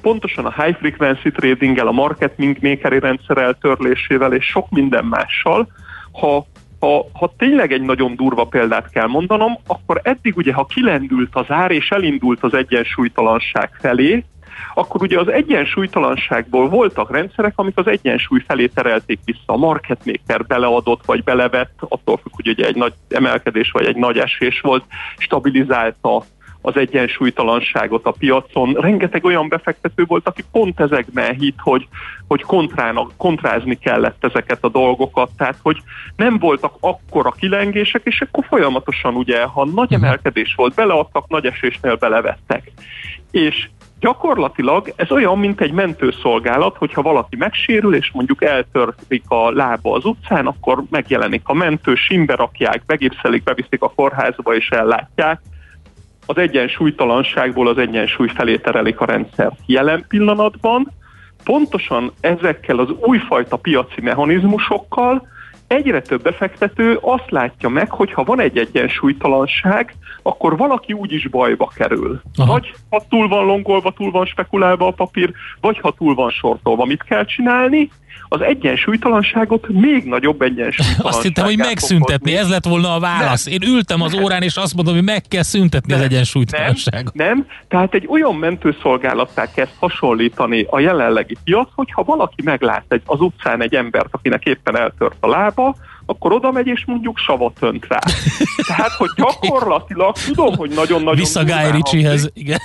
pontosan a high frequency tradinggel, a market makeri rendszer eltörlésével és sok minden mással, ha ha, ha tényleg egy nagyon durva példát kell mondanom, akkor eddig ugye, ha kilendült az ár és elindult az egyensúlytalanság felé, akkor ugye az egyensúlytalanságból voltak rendszerek, amik az egyensúly felé terelték vissza. A market maker beleadott vagy belevett, attól függ, hogy ugye egy nagy emelkedés vagy egy nagy esés volt, stabilizálta az egyensúlytalanságot a piacon. Rengeteg olyan befektető volt, aki pont ezekben hitt, hogy, hogy kontrának, kontrázni kellett ezeket a dolgokat, tehát hogy nem voltak akkora kilengések, és akkor folyamatosan ugye, ha nagy mhm. emelkedés volt, beleadtak, nagy esésnél belevettek. És Gyakorlatilag ez olyan, mint egy mentőszolgálat, hogyha valaki megsérül, és mondjuk eltörik a lába az utcán, akkor megjelenik a mentő, simbe rakják, begépszelik, beviszik a kórházba és ellátják az egyensúlytalanságból az egyensúly felé terelik a rendszer. Jelen pillanatban pontosan ezekkel az újfajta piaci mechanizmusokkal egyre több befektető azt látja meg, hogy ha van egy egyensúlytalanság, akkor valaki úgyis bajba kerül. Aha. Vagy ha túl van longolva, túl van spekulálva a papír, vagy ha túl van sortolva, mit kell csinálni? Az egyensúlytalanságot még nagyobb egyensúlytalanságát. Azt hittem, hogy megszüntetni, ez lett volna a válasz. Nem. Én ültem az órán, és azt mondom, hogy meg kell szüntetni nem. az egyensúlytalanságot. Nem, nem, tehát egy olyan mentőszolgálattá kezd hasonlítani a jelenlegi piac, hogyha valaki meglát egy, az utcán egy embert, akinek éppen eltört a lába, akkor oda megy és mondjuk savat önt rá. Tehát, hogy gyakorlatilag tudom, hogy nagyon-nagyon Vissza Guy Ritchiehez, igen.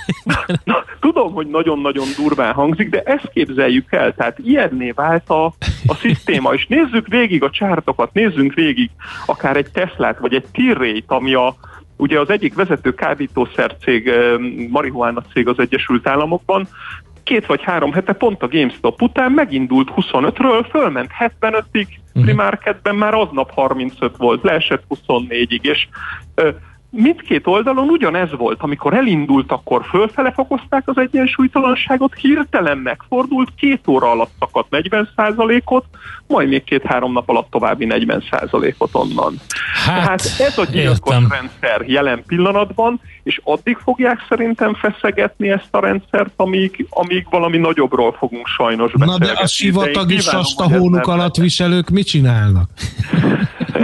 Tudom, hogy nagyon-nagyon durván hangzik, de ezt képzeljük el, tehát ilyenné vált a, a szisztéma, és nézzük végig a csártokat, nézzünk végig akár egy Teslát, vagy egy Tirrét, ami a ugye az egyik vezető kábítószer cég, ö, marihuána cég az Egyesült Államokban, két vagy három hete pont a GameStop után megindult 25-ről, fölment 75-ig, primarketben már aznap 35 volt, leesett 24-ig, és ö, mindkét oldalon ugyanez volt. Amikor elindult, akkor fölfele fokozták az egyensúlytalanságot, hirtelen megfordult, két óra alatt szakadt 40%-ot, majd még két-három nap alatt további 40%-ot onnan. Hát, Tehát ez a gyilkos rendszer jelen pillanatban, és addig fogják szerintem feszegetni ezt a rendszert, amíg, amíg valami nagyobbról fogunk sajnos Na beszélgetni. de a kívánom, sasta hogy ez hónuk alatt viselők mit csinálnak?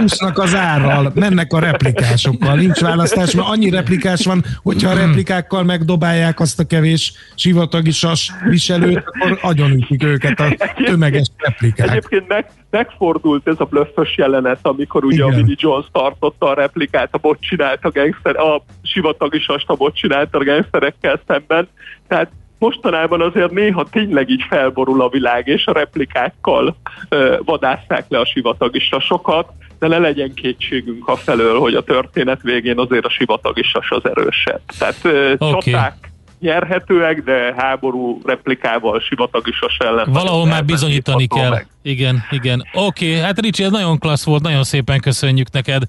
Úsznak az árral, mennek a replikásokkal, nincs választás, mert annyi replikás van, hogyha a replikákkal megdobálják azt a kevés sivatagi sas viselőt, akkor agyonütik őket a tömeges replikák. Egyébként meg, megfordult ez a blöffös jelenet, amikor ugye Igen. a Vinnie Jones tartotta a replikát, a bot csinált a gangster, a sivatagi sasta bot csinált a gangsterekkel szemben. Tehát mostanában azért néha tényleg így felborul a világ, és a replikákkal ö, vadásszák le a sivatagi sasokat, de ne legyen kétségünk a felől, hogy a történet végén azért a sivatagi sas az erősebb. Tehát ö, Oké. csaták nyerhetőek, de háború replikával sivatagi sas ellen. Valahol már bizonyítani kell. meg. Igen, igen. Oké, hát Ricsi, ez nagyon klassz volt, nagyon szépen köszönjük neked.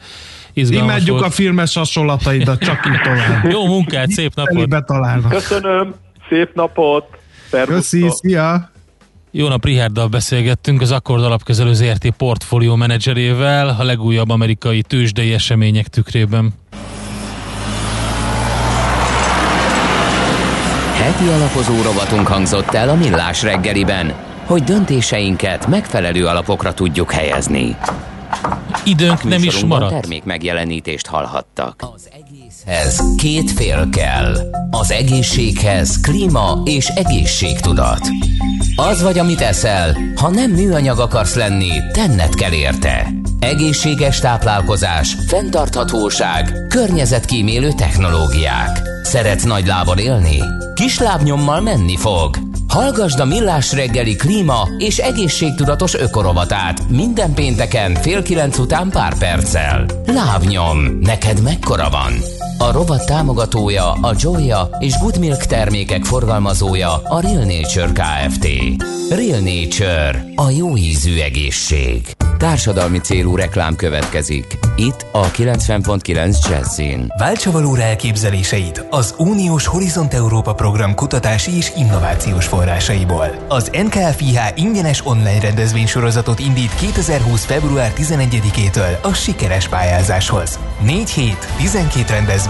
Izgalmas Imádjuk volt. a filmes hasonlataidat, csak így tovább. Jó munkát, szép napot! Köszönöm, szép napot! Köszi, szia! Jó nap, Richarddal beszélgettünk, az Akkord alapkezelő ZRT portfólió menedzserével, a legújabb amerikai tőzsdei események tükrében. Heti alapozó rovatunk hangzott el a Millás reggeliben, hogy döntéseinket megfelelő alapokra tudjuk helyezni. Időnk nem is maradt. termék megjelenítést hallhattak. Az egészhez két fél kell. Az egészséghez klíma és egészségtudat. Az vagy, amit eszel, ha nem műanyag akarsz lenni, tenned kell érte. Egészséges táplálkozás, fenntarthatóság, környezetkímélő technológiák. Szeretsz nagy lábon élni? Kis lábnyommal menni fog. Hallgasd a Millás reggeli klíma és egészségtudatos ökorovatát minden pénteken fél kilenc után pár perccel. Lábnyom, neked mekkora van? A rovat támogatója a Joya és Good Milk termékek forgalmazója a Real Nature Kft. Real Nature, a jó ízű egészség. Társadalmi célú reklám következik. Itt a 90.9 Jazzin. Váltsa valóra elképzeléseit az Uniós Horizont Európa program kutatási és innovációs forrásaiból. Az NKFIH ingyenes online rendezvénysorozatot indít 2020. február 11-től a sikeres pályázáshoz. 4 hét, 12 rendezvény,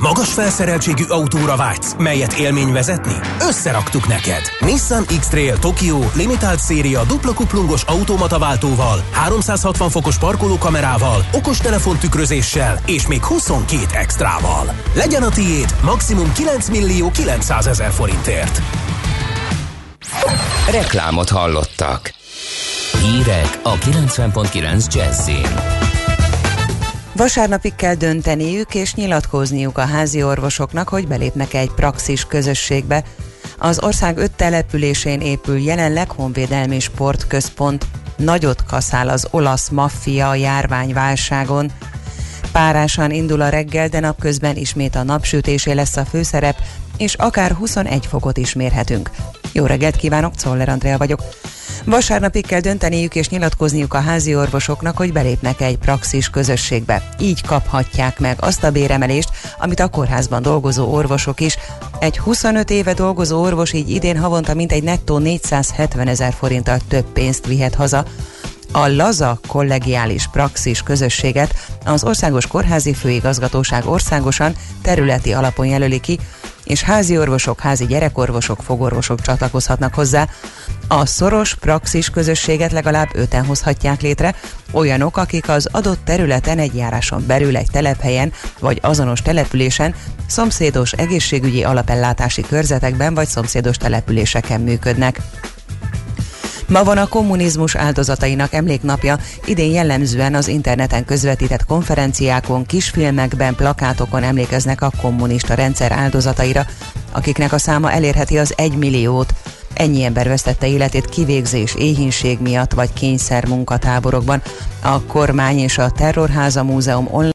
Magas felszereltségű autóra vágysz, melyet élmény vezetni? Összeraktuk neked! Nissan X-Trail Tokyo Limited széria dupla kuplungos automataváltóval, 360 fokos parkolókamerával, okostelefon tükrözéssel és még 22 extrával. Legyen a tiéd maximum 9 millió 900 ezer forintért. Reklámot hallottak. Hírek a 90.9 Jazzin. Vasárnapig kell dönteniük és nyilatkozniuk a házi orvosoknak, hogy belépnek egy praxis közösségbe. Az ország öt településén épül jelenleg honvédelmi sportközpont. Nagyot kaszál az olasz maffia a járványválságon. Párásan indul a reggel, de napközben ismét a napsütésé lesz a főszerep, és akár 21 fokot is mérhetünk. Jó reggelt kívánok, Czoller Andrea vagyok. Vasárnapig kell dönteniük és nyilatkozniuk a házi orvosoknak, hogy belépnek egy praxis közösségbe. Így kaphatják meg azt a béremelést, amit a kórházban dolgozó orvosok is. Egy 25 éve dolgozó orvos így idén havonta mintegy nettó 470 ezer forinttal több pénzt vihet haza. A LAZA kollegiális praxis közösséget az Országos Kórházi Főigazgatóság országosan területi alapon jelöli ki, és házi orvosok, házi gyerekorvosok, fogorvosok csatlakozhatnak hozzá. A szoros praxis közösséget legalább öten hozhatják létre, olyanok, akik az adott területen egy járáson belül egy telephelyen vagy azonos településen, szomszédos egészségügyi alapellátási körzetekben vagy szomszédos településeken működnek. Ma van a kommunizmus áldozatainak emléknapja, idén jellemzően az interneten közvetített konferenciákon, kisfilmekben, plakátokon emlékeznek a kommunista rendszer áldozataira, akiknek a száma elérheti az egy milliót. Ennyi ember vesztette életét kivégzés, éhínség miatt vagy kényszer munkatáborokban. A kormány és a Terrorháza Múzeum online